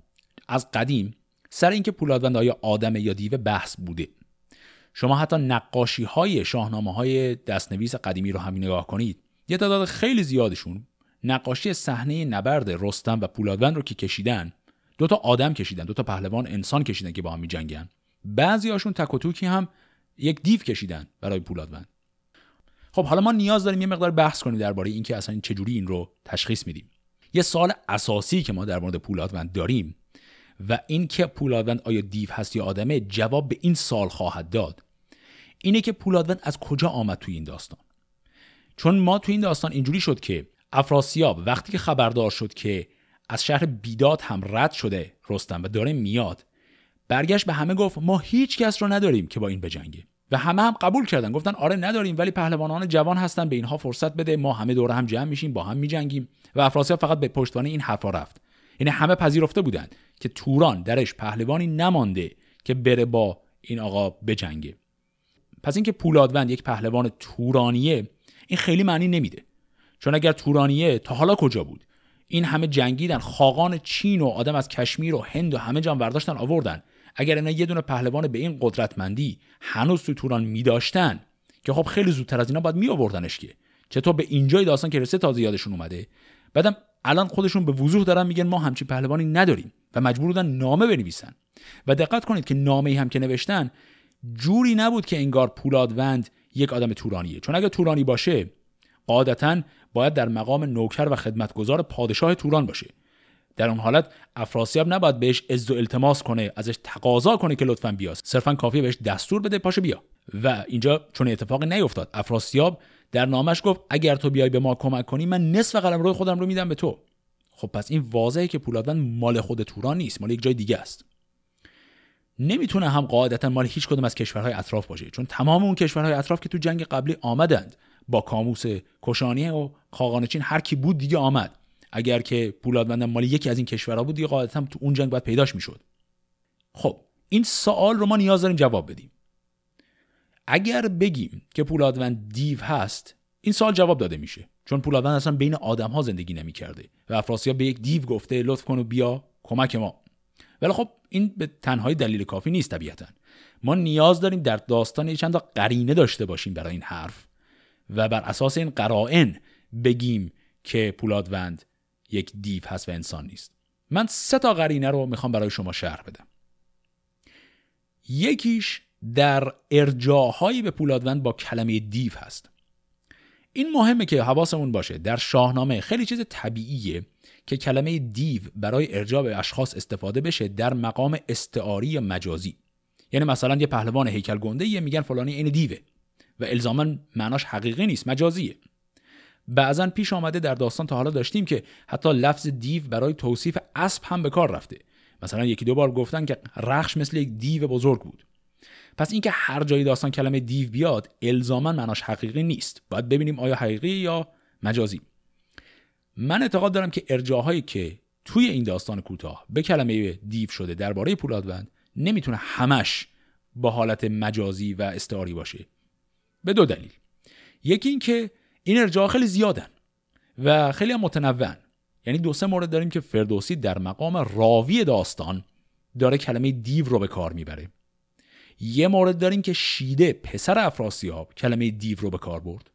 از قدیم سر اینکه پولادوند آیا آدم یا دیو بحث بوده. شما حتی نقاشی های شاهنامه های دستنویس قدیمی رو همین نگاه کنید یه تعداد خیلی زیادشون نقاشی صحنه نبرد رستم و پولادوند رو که کشیدن دو تا آدم کشیدن دو تا پهلوان انسان کشیدن که با هم میجنگن. بعضی هاشون تک و توکی هم یک دیو کشیدن برای پولادوند خب حالا ما نیاز داریم یه مقدار بحث کنیم درباره اینکه اصلا چجوری این رو تشخیص میدیم. یه سال اساسی که ما در مورد پولادوند داریم و اینکه پولادوند آیا دیو هست یا آدمه جواب به این سال خواهد داد. اینه که پولادوند از کجا آمد توی این داستان. چون ما توی این داستان اینجوری شد که افراسیاب وقتی که خبردار شد که از شهر بیداد هم رد شده رستم و داره میاد برگشت به همه گفت ما هیچ کس رو نداریم که با این بجنگه. و همه هم قبول کردن گفتن آره نداریم ولی پهلوانان جوان هستن به اینها فرصت بده ما همه دور هم جمع میشیم با هم میجنگیم. و افراسیاب فقط به پشتوانه این حرفا رفت. یعنی همه پذیرفته بودند که توران درش پهلوانی نمانده که بره با این آقا بجنگه. پس اینکه پولادوند یک پهلوان تورانیه این خیلی معنی نمیده. چون اگر تورانیه تا حالا کجا بود؟ این همه جنگیدن خاقان چین و آدم از کشمیر و هند و همه جان برداشتن آوردن. اگر اینا یه دونه پهلوان به این قدرتمندی هنوز تو توران میداشتن که خب خیلی زودتر از اینا باید می آوردنش که. چطور به اینجای داستان که رسه تازه یادشون اومده. بعدم الان خودشون به وضوح دارن میگن ما همچین پهلوانی نداریم و مجبور بودن نامه بنویسن. و دقت کنید که نامه هم که نوشتن جوری نبود که انگار پولادوند یک آدم تورانیه. چون اگر تورانی باشه قاعدتا باید در مقام نوکر و خدمتگزار پادشاه توران باشه. در اون حالت افراسیاب نباید بهش عز و التماس کنه ازش تقاضا کنه که لطفا بیا. صرفا کافیه بهش دستور بده پاشه بیا. و اینجا چون اتفاقی نیفتاد افراسیاب در نامش گفت اگر تو بیای به ما کمک کنی من نصف قلمرو خودم رو میدم به تو. خب پس این واضحه که پولادوند مال خود توران نیست مال یک جای دیگه است. نمی‌تونه هم قاعدتا مال هیچ کدوم از کشورهای اطراف باشه چون تمام اون کشورهای اطراف که تو جنگ قبلی آمدند. با کاموس کشانی و خاقان چین هر کی بود دیگه آمد. اگر که پولادوند مال یکی از این کشورها بود دیگه قاعدتا تو اون جنگ باید پیداش می‌شد. خب این سوال رو ما نیاز داریم جواب بدیم. اگر بگیم که پولادوند دیو هست این سال جواب داده میشه. چون پولادوند اصلا بین آدم ها زندگی نمی‌کرده و افراسیاب به یک دیو گفته لطف کن و بیا کمک ما. ولی خب این به تنهایی دلیل کافی نیست طبیعتا. ما نیاز داریم در داستان چند تا قرینه داشته باشیم برای این حرف و بر اساس این قرائن بگیم که پولادوند یک دیو هست و انسان نیست. من سه تا قرینه رو می‌خوام برای شما شرح بدم. یکیش در ارجاهایی به پولادوند با کلمه دیو هست. این مهمه که حواسمون باشه. در شاهنامه خیلی چیز طبیعیه که کلمه دیو برای ارجاع به اشخاص استفاده بشه در مقام استعاری یا مجازی. یعنی مثلا یه پهلوان هیکل گنده یه میگن فلانی این دیوه و الزاما معناش حقیقی نیست مجازیه. بعضا پیش آمده در داستان تا حالا داشتیم که حتی لفظ دیو برای توصیف اسب هم به کار رفته. مثلا یکی دو بار گفتن که رخش مثل یک دیو بزرگ بود. پس اینکه هر جایی داستان کلمه دیو بیاد الزاما معناش حقیقی نیست. باید ببینیم آیا حقیقی یا مجازی. من اعتقاد دارم که ارجاهایی که توی این داستان کوتاه به کلمه دیو شده درباره پولادوند نمی‌تونه همش با حالت مجازی و استعاری باشه. به دو دلیل. یکی اینکه این ارجاع خیلی زیادن و خیلی هم متنوعن. یعنی دو سه مورد داریم که فردوسی در مقام راوی داستان داره کلمه دیو رو به کار می‌بره. یه مورد داریم که شیده پسر افراسیاب کلمه دیو رو به کار برد.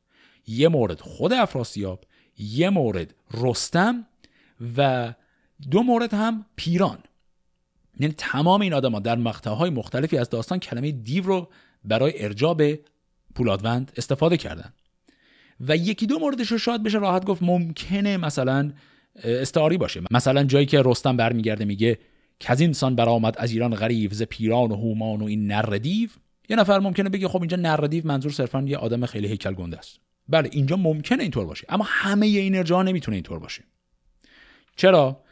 یه مورد خود افراسیاب یه مورد رستم و دو مورد هم پیران. یعنی تمام این آدما در مقطعهای مختلفی از داستان کلمه دیو رو برای ارجاع به پولادوند استفاده کردن. و یکی دو موردش رو شاید بشه راحت گفت ممکنه مثلا استعاری باشه. مثلا جایی که رستم برمیگرده میگه که از اینسان برآمد از ایران غریب ز پیران و هومان و این نر دیو یه نفر ممکنه بگه خب اینجا نر دیو منظور صرفا یه آدم خیلی هیکل گنده است. بله اینجا ممکنه اینطور باشه اما همه این ارجاع نمی‌تونه اینطور باشه. چرا؟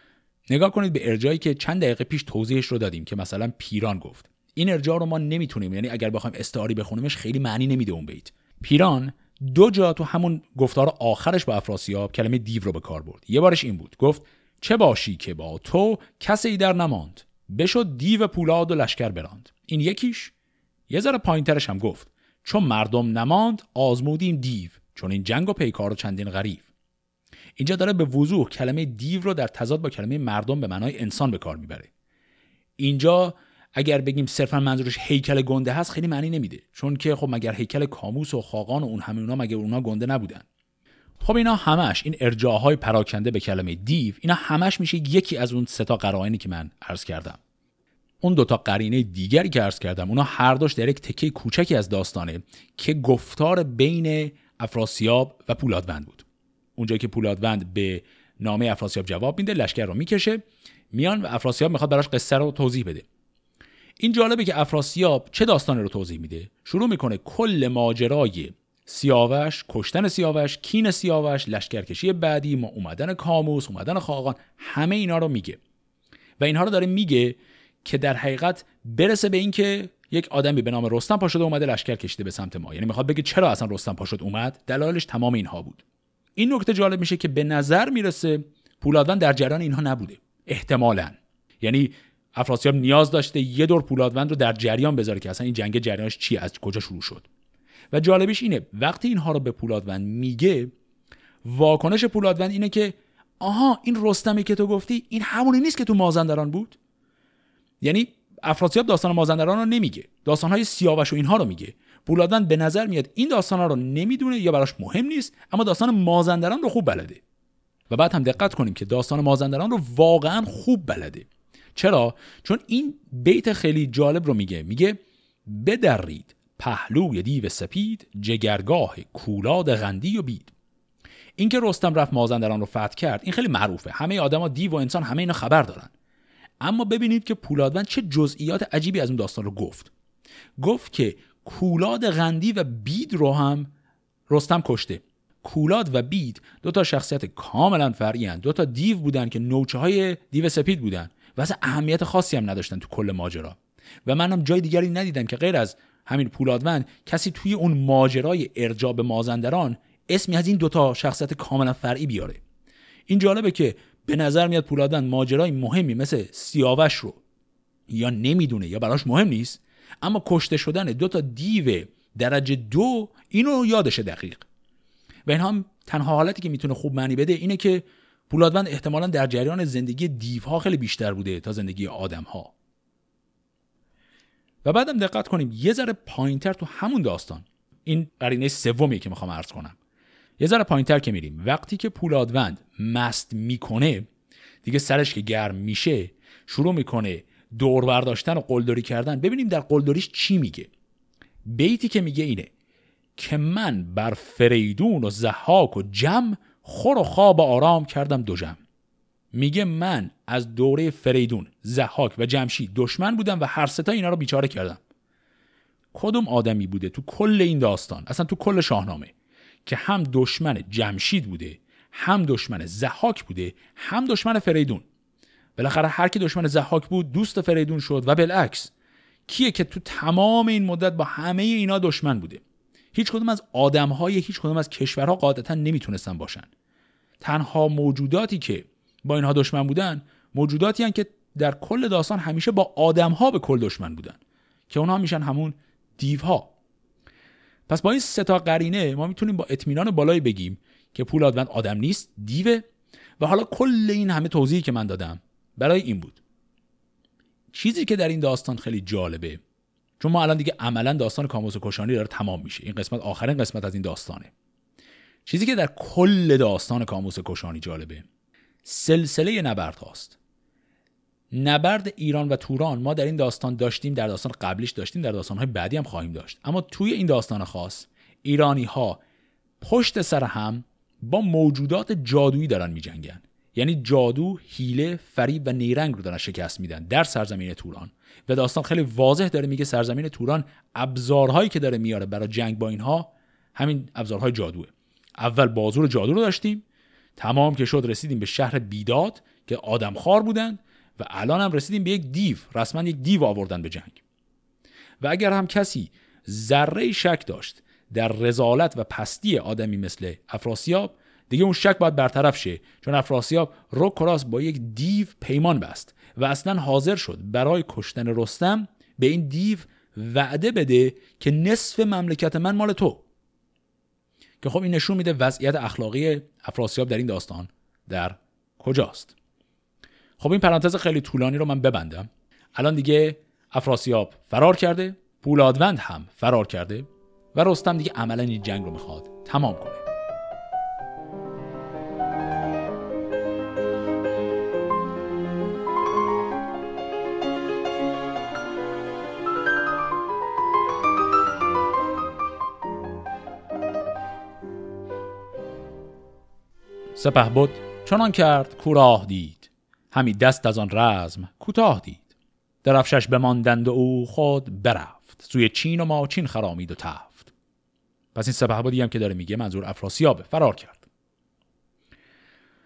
نگاه کنید به ارجایی که چند دقیقه پیش توضیحش رو دادیم که مثلا پیران گفت. این ارجاع رو ما نمی‌تونیم یعنی اگر بخوایم استعاری بخونیمش خیلی معنی نمیده اون بیت. پیران دو جا تو همون گفتار آخرش با افراسیاب کلمه دیو رو به کار برد. یه بارش این بود. گفت چه باشی که با تو کسی در نماند. بشد دیو پولاد و لشکر براند. این یکیش. یه ذره پایینترش هم گفت. چون مردم نماند آزمودیم دیو. چون این جنگ و پیکار و چندین غریب اینجا داره به وضوح کلمه دیو رو در تضاد با کلمه مردم به معنای انسان به کار می‌بره. اینجا اگر بگیم صرفا منظورش هیکل گنده هست خیلی معنی نمیده. چون که خب مگر هیکل کاموس و خاقان و اون همه اونا مگر اونا گنده نبودن؟ خب اینا همش این ارجاهای پراکنده به کلمه دیو اینا همش میشه یکی از اون سه تا قرائنی که من عرض کردم. اون دوتا قرینه دیگری که عرض کردم اونا هر دوش در یک تکه کوچکی از داستانه که گفتار بین افراسیاب و پولادوند بود. اونجا که پولادوند به نامه افراسیاب جواب میده لشکر رو می‌کشه میان و افراسیاب می‌خواد براش قصه رو توضیح بده. این جالبه که افراسیاب چه داستانی رو توضیح میده؟ شروع می‌کنه کل ماجرای سیاوش کشتن سیاوش کین سیاوش لشکرکشی بعدی ما اومدن کاموس اومدن خاقان همه اینا رو میگه. و اینها رو داره میگه که در حقیقت برسه به اینکه یک آدمی به نام رستم پاشد اومده لشکر کشیده به سمت ما. یعنی می‌خواد بگه چرا اصلا رستم پاشد اومد؟ دلایلش تمام اینها بود. این نکته جالب میشه که به نظر می‌رسه پولادوند در جریان اینها نبوده. احتمالا. یعنی افراسیاب نیاز داشته یه دور پولادوند رو در جریان بذاره که اصلا این جنگ جریانش چی از کجا شروع شد. و جالبش اینه وقتی اینها رو به پولادوند میگه واکنش پولادوند اینه که آها این رستمی که تو گفتی این همونی نیست که تو مازندران بود؟ یعنی افراسیاب داستان مازندران رو نمیگه. داستانهای سیاوش و اینها رو میگه. پولادوند به نظر میاد این داستانها رو نمی‌دونه یا براش مهم نیست اما داستان مازندران رو خوب بلده. و بعد هم دقت کنیم که داستان مازندران رو واقعا خوب بلده. چرا؟ چون این بیت خیلی جالب رو میگه. میگه بدرید. پهلوی دیو سپید جگرگاه کولاد غندی و بید. این که رستم رفت مازندران رو فتح کرد این خیلی معروفه. همه آدما دیو و انسان همه اینا خبر دارن. اما ببینید که پولادوند چه جزئیات عجیبی از اون داستان رو گفت. گفت که کولاد غندی و بید رو هم رستم کشته. کولاد و بید دو تا شخصیت کاملا فرعی دو تا دیو بودن که نوچه های دیو سپید بودن. و اهمیت خاصی هم نداشتن تو کل ماجرا. و منم جای دیگری ندیدم که غیر از همین پولادوند کسی توی اون ماجرای ارجاب مازندران اسمی از این دوتا شخصیت کاملا فرعی بیاره. این جالبه که به نظر میاد پولادوند ماجرای مهمی مثل سیاوش رو یا نمی‌دونه یا براش مهم نیست اما کشته شدن دو تا دیو درجه دو اینو یادشه دقیق. و این هم تنها حالتی که می‌تونه خوب معنی بده اینه که پولادوند احتمالا در جریان زندگی دیوها خیلی بیشتر بوده تا زندگی آدمها. و بعدم دقت کنیم یه ذره پایینتر تو همون داستان. این قرینه سومی که می‌خوام عرض کنم. یه ذره پایینتر که میریم. وقتی که پولادوند مست می‌کنه دیگه سرش که گرم میشه شروع می‌کنه دور برداشتن و قلدری کردن. ببینیم در قلدریش چی میگه. بیتی که میگه اینه که من بر فریدون و زحاک و جم خور و خواب آرام کردم دو جم. میگه من از دوره فریدون زحاک و جمشید دشمن بودم و هر ستا اینا رو بیچاره کردم. کدوم آدمی بوده تو کل این داستان اصلا تو کل شاهنامه که هم دشمن جمشید بوده هم دشمن زحاک بوده هم دشمن فریدون؟ بالاخره هر کی دشمن زحاک بود دوست فریدون شد و بالعکس کیه که تو تمام این مدت با همه اینا دشمن بوده؟ هیچ کدوم از آدمهای هیچ کدوم از کشورها قاعدتا نمی‌تونستن باشن. تنها موجوداتی که با اینها دشمن بودن موجوداتی هن که در کل داستان همیشه با آدمها به کل دشمن بودن که اونها میشن همون دیوها. پس با این سه تا قرینه ما می‌تونیم با اطمینان بالایی بگیم که پولادوند آدم نیست دیوه و حالا کل این همه توضیحی که من دادم برای این بود. چیزی که در این داستان خیلی جالبه چون ما الان دیگه عملا داستان کاموس و کشانی داره تمام میشه. این قسمت آخرین قسمت از این داستانه. چیزی که در کل داستان کاموس کشانی جالبه سلسله نبرد هاست نبرد ایران و توران ما در این داستان داشتیم در داستان قبلیش داشتیم در داستان های بعدی هم خواهیم داشت. اما توی این داستان خاص ایرانی ها پشت سر هم با موجودات جادویی دارن میجنگن. یعنی جادو، هیله، فریب و نیرنگ رو دارن شکست میدن در سرزمین توران. و داستان خیلی واضح داره میگه سرزمین توران ابزارهایی که داره میاره برای جنگ با اینها همین ابزارهای جادوه. اول بازور جادو رو داشتیم تمام که شد رسیدیم به شهر بیداد که آدمخوار بودن و الان هم رسیدیم به یک دیو رسما یک دیو آوردن به جنگ. و اگر هم کسی ذره شک داشت در رزالت و پستی آدمی مثل افراسیاب دیگه اون شک باید برطرف شه چون افراسیاب رو کراس با یک دیو پیمان بست و اصلا حاضر شد برای کشتن رستم به این دیو وعده بده که نصف مملکت من مال تو. که خب این نشون میده وضعیت اخلاقی افراسیاب در این داستان در کجاست. خب این پرانتز خیلی طولانی رو من ببندم. الان دیگه افراسیاب فرار کرده پولادوند هم فرار کرده و رستم دیگه عملا این جنگ رو می‌خواد تمام کنه. سپه بود چنان کرد کوراه دید. همی دست از آن رزم کوتاه دید. درفشش بماندند و او خود برفت. سوی چین و ماچین خرامید و تفت. پس این سپه بودی هم که داره میگه منظور افراسیابه. فرار کرد.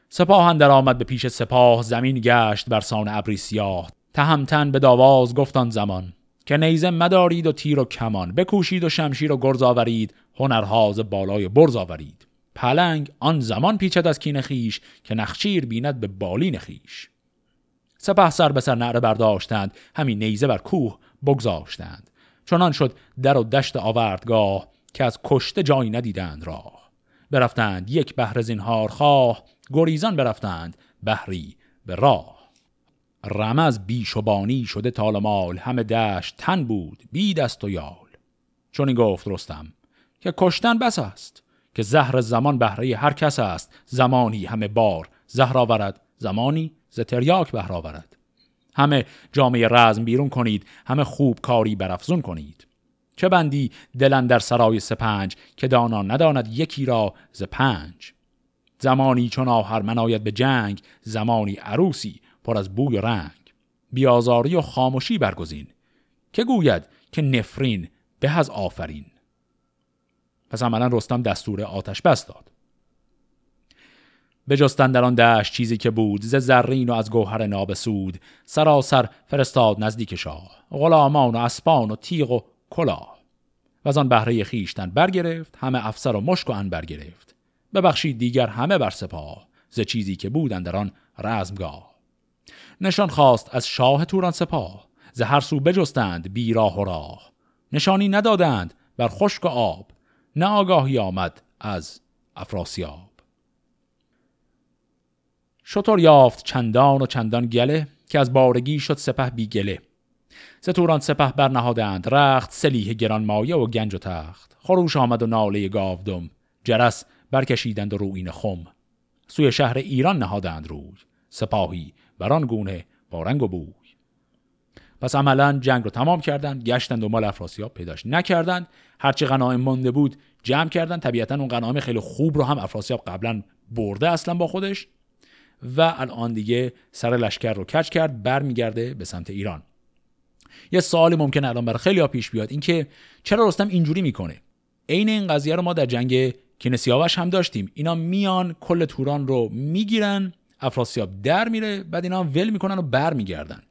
سپاه اندر آمد به پیش سپاه زمین گشت بر سان ابری سیاه. تهمتن به داواز گفتان زمان که نیزه مدارید و تیر و کمان. بکوشید و شمشیر و گرز آورید هنرهاز بالای برز آورید. پلنگ آن زمان پیچد از کین خیش که نخچیر بیند به بالین خیش سپه سر به سر نعره برداشتند همین نیزه بر کوه بگذاشتند. چنان شد در و دشت آوردگاه که از کشته جایی ندیدند راه. برفتند یک بهر زینهار خواه گریزان برفتند بهری به راه. رمز بیش و بانی شده تال مال همه دشت تن بود بی دست و یال. چون این گفت رستم که کشتن بس است. که زهر زمان بهره هر کس است. زمانی همه بار زهر آورد زمانی ز تریاک بهر آورد. همه جامعه رزم بیرون کنید همه خوب کاری برافزون کنید. چه بندی دلن در سرای سپنج که دانا نداند یکی را ز پنج. زمانی چون آهر مناید به جنگ زمانی عروسی پر از بوی و رنگ. بیازاری و خاموشی برگزین که گوید که نفرین به از آفرین. پس عملا رستم دستور آتش بس داد. بجستن در آن دشت چیزی که بود ز زرین و از گوهر نابسود سراسر فرستاد نزدیک شاه غلامان و اسبان و تیغ و کلاه. و از آن بهره خیشتن برگرفت همه افسر و مشک و انبر گرفت. ببخشید دیگر همه بر سپاه ز چیزی که بودن در آن رزمگاه. نشان خواست از شاه توران سپاه ز هر سو بجستند بی راه و راه. نشانی ندادند بر خشک و آب. نه آگاهی آمد از افراسیاب. شطور یافت چندان و چندان گله که از بارگی شد سپه بی گله. ستوران سپه برنهادند رخت سلیح گران مایه و گنج و تخت. خروش آمد و ناله گاودم جرس برکشیدند و روین خم. سوی شهر ایران نهادند روی سپاهی بران گونه با رنگ و بوی. پس عملا جنگ رو تمام کردند گشتند و مال افراسیاب پیداش نکردند. هرچی غنایم مانده بود جمع کردن طبیعتا اون غنایم خیلی خوب رو هم افراسیاب قبلا برده اصلا با خودش و الان دیگه سر لشکر رو کچ کرد برمیگرده به سمت ایران. یه سوالی ممکن الان برای خیلی ها پیش بیاد اینکه چرا رستم اینجوری می‌کنه؟ عین این قضیه رو ما در جنگ کینسیاوش هم داشتیم. اینا میان کل توران رو می‌گیرن افراسیاب در میره بعد اینا ول می‌کنن و برمیگردن.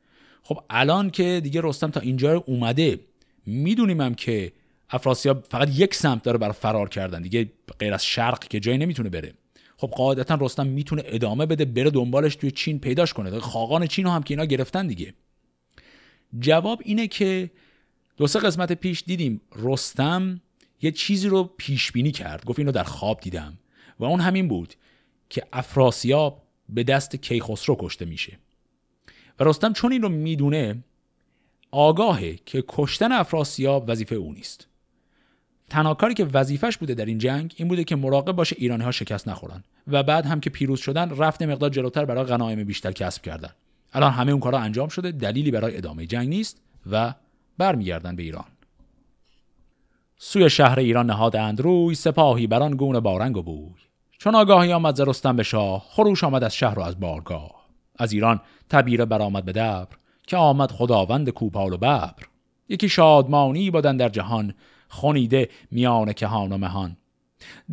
خب الان که دیگه رستم تا اینجا اومده می‌دونیم هم که افراسیاب فقط یک سمت داره برای فرار کردن دیگه غیر از شرق که جایی نمی‌تونه بره. خب قاعدتا رستم می‌تونه ادامه بده بره دنبالش توی چین پیداش کنه. خاقان چین هم که اینا گرفتن دیگه. جواب اینه که دو سه قسمت پیش دیدیم رستم یه چیزی رو پیش بینی کرد گفت اینو در خواب دیدم. و اون همین بود که افراسیاب به دست کیخسرو کشته میشه. و رستم چون این رو می‌دونه؟ آگاهه که کشتن افراسیاب وظیفه او نیست. تنها کاری که وظیفش بوده در این جنگ این بوده که مراقب باشه ایرانی ها شکست نخورن و بعد هم که پیروز شدن رفت مقدار جلوتر برای غنایم بیشتر کسب کردن. الان همه اون کارا انجام شده دلیلی برای ادامه جنگ نیست و برمیگردن به ایران. سوی شهر ایران نهادند روی سپاهی بران گونه بارنگ و بوی. چون آگاهی آمد ز رستم به شاه خروش آمد از شهر و از بارگاه. از ایران تبیره برآمد به دبر که آمد خداوند کوپال و ببر. یکی شادمانی بودن در جهان خونیده میان کهان و مهان.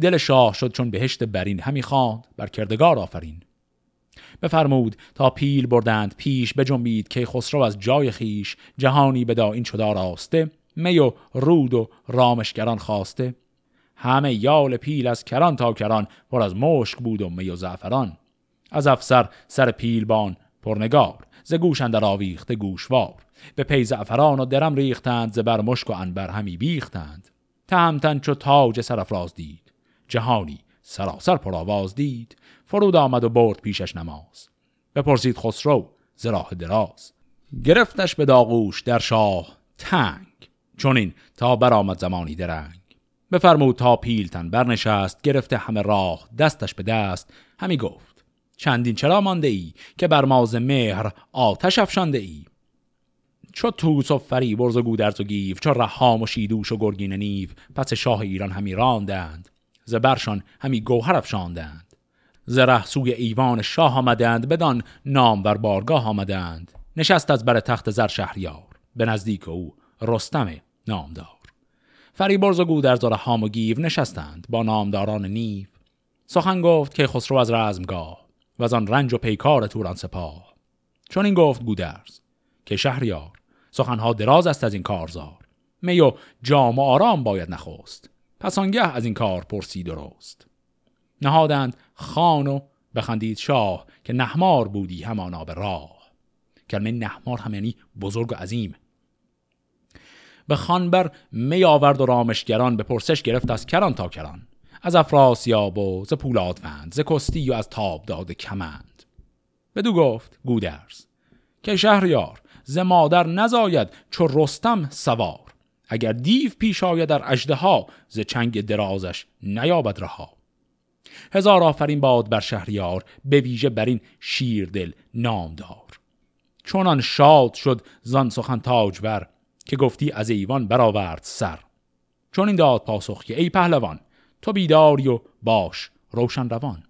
دل شاه شد چون بهشت برین همی خواند بر کردگار آفرین. بفرمود تا پیل بردند پیش بجنبید که خسرو از جای خیش جهانی بدا این شدا راسته می و رود و رامشگران خواسته. همه یال پیل از کران تا کران پر از مشک بود و می و زعفران. از افسر سر پیلبان پرنگار ز گوش اندر آویخته گوشوار. به پی زعفران و درم ریختند ز بر مشک و انبر همی بیختند. تهمتن چو تاج سرفراز دید جهانی سراسر پرآواز دید. فرود آمد و برد پیشش نماز بپرسید خسرو ز راه دراز. گرفتش به داغوش در شاه تنگ چون این تا برآمد زمانی درنگ. بفرمود تا پیلتن برنشست گرفته همه راه دستش به دست. همی گفت چندین چرا مانده ای که بر ما ز مهر آتش افشانده ای چو توس و فریبرز و گودرز و گیو چو رهام و شیدوش و گرگین نیو پس شاه ایران همی راندند. ز برشان همی گوهر افشاندند. ز ره سوی ایوان شاه آمدند بدان نامور بارگاه آمدند. نشست از بر تخت زر شهریار به نزدیک او رستم نامدار. فریبرز و گودرز و رهام و گیو نشستند با نامداران نیو. سخن گفت که خسرو از رزمگاه و از آن رنج و پیکار توران سپاه. چون این گفت گودرز که شهریار سخنها دراز است از این کارزار. می و جام و آرام باید نخست. پس آنگه از این کار پرسی درست. نهادند خان و بخندید شاه که نحمار بودی همانا به راه. کلمه نحمار هم یعنی بزرگ و عظیم. به خانبر می آورد و رامشگران به پرسش گرفت از کران تا کران. از افراسیاب و ز پولادوند ز کستی و از تاب داد کمند. بدو گفت گودرز که شهریار ز مادر نزاید چو رستم سوار. اگر دیو پیش آید در اژدها ز چنگ درازش نیابد رها. هزار آفرین باد بر شهریار به ویژه بر این شیردل نامدار. چونان شاد شد زان سخن تاجور که گفتی از ایوان برآورد سر. چون این داد پاسخ که ای پهلوان تو بیداری و باش روشن روان.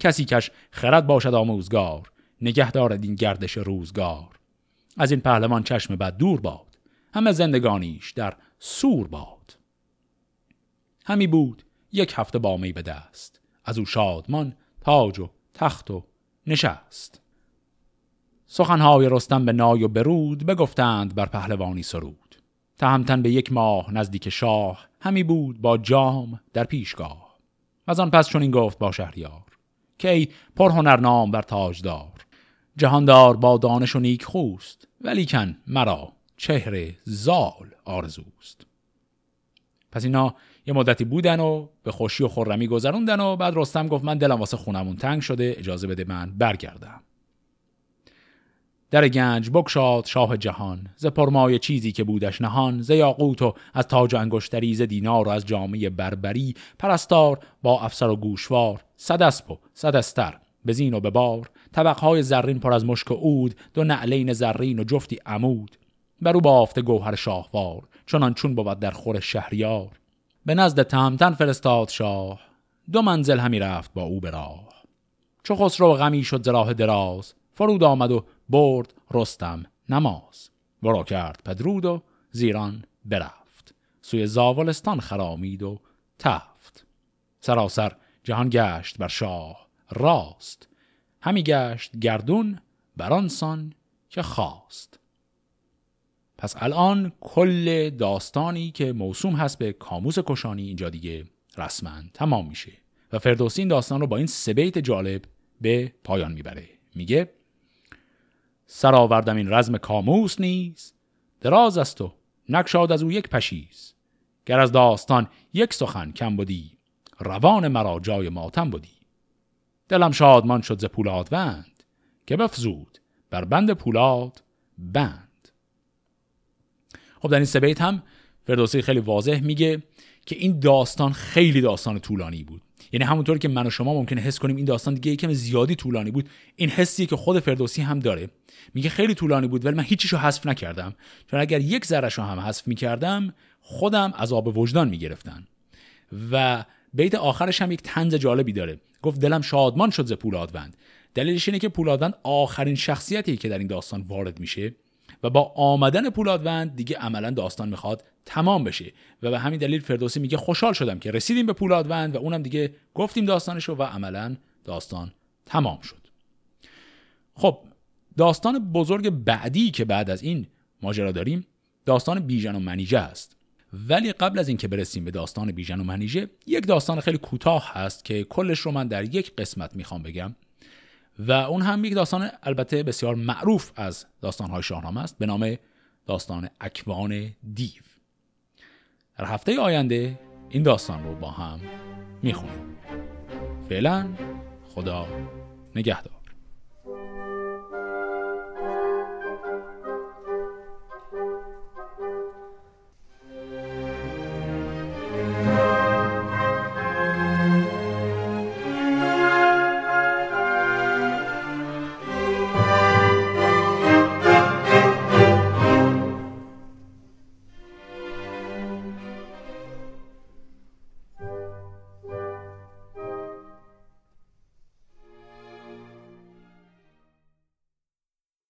کسی کش خرد باشد آموزگار نگه دارد این گردش روزگار. از این پهلوان چشم بد دور باد همه زندگانیش در سور باد. همی بود یک هفته با می به دست از او شادمان تاج و تخت و نشست. سخنهای رستم به نای و برود بگفتند بر پهلوانی سرود. تهمتن به یک ماه نزدیک شاه همی بود با جام در پیشگاه. از آن پس چون این گفت با شهریار که ای پرهنر نام بر تاجدار جهاندار با دانش و نیک خوست ولیکن مرا چهره زال آرزوست. پس اینا یه مدتی بودن و به خوشی و خرمی گذروندن و بعد رستم گفت من دلم واسه خونمون تنگ شده اجازه بده من برگردم. در گنج بکشاد شاه جهان ز پرمای چیزی که بودش نهان ز یاقوت و از تاج انگشتری ز دینار و از جامعه بربری پرستار با افسر و گوشوار صد اسب و صد استر به زین و به بار طبقهای زرین پر از مشک و عود دو نعلین زرین و جفتی عمود. بر او بافته گوهر شاهوار چنان چون بود در خور شهریار. به نزد تمتن فرستاد شاه دو منزل همی رفت با او به راه. چو خسرو غمی شد زراه دراز فرود آمد و برد رستم نماز. ورا کرد پدرود و زیران برفت. سوی زاولستان خرامید و تفت. سراسر جهان گشت بر شاه راست. همی گشت گردون برانسان که خواست. پس الان کل داستانی که موسوم هست به کاموس کشانی اینجا دیگه رسما تمام میشه. و فردوسی این داستان رو با این سه بیت جالب به پایان می‌بره. میگه سر آوردم این رزم کاموس نیز. دراز است و نکشاد از او یک پشیز. گر از داستان یک سخن کم بودی روان مرا جای ماتم بودی دلم شادمان شد ز پولاد وند که بفزود بر بند پولاد بند. خب در این سه بیت هم فردوسی خیلی واضح میگه که این داستان خیلی داستان طولانی بود. یعنی همونطور که من و شما ممکنه حس کنیم این داستان دیگه یکم زیادی طولانی بود این حسیه که خود فردوسی هم داره. میگه خیلی طولانی بود ولی من هیچیشو حذف نکردم. چون اگر یک ذرهش رو هم حذف می‌کردم خودم عذاب وجدان می‌گرفتن و بیت آخرش هم یک تنز جالبی داره. گفت دلم شادمان شد ز پولادوند دلیلش اینه که پولادوند آخرین شخصیتی که در این داستان وارد میشه. و با آمدن پولادوند دیگه عملا داستان می‌خواد تمام بشه. و به همین دلیل فردوسی میگه خوشحال شدم که رسیدیم به پولادوند و اونم دیگه گفتیم داستانشو و عملا داستان تمام شد. خب داستان بزرگ بعدی که بعد از این ماجرا داریم داستان بیژن و منیژه است. ولی قبل از اینکه برسیم به داستان بیژن و منیژه یک داستان خیلی کوتاه هست که کلش رو من در یک قسمت می‌خوام بگم. و اون هم یک داستان البته بسیار معروف از داستانهای شاهنامه است به نام داستان اکوان دیو. در هفته آینده این داستان رو با هم می‌خونیم. فعلا خدا نگهدار.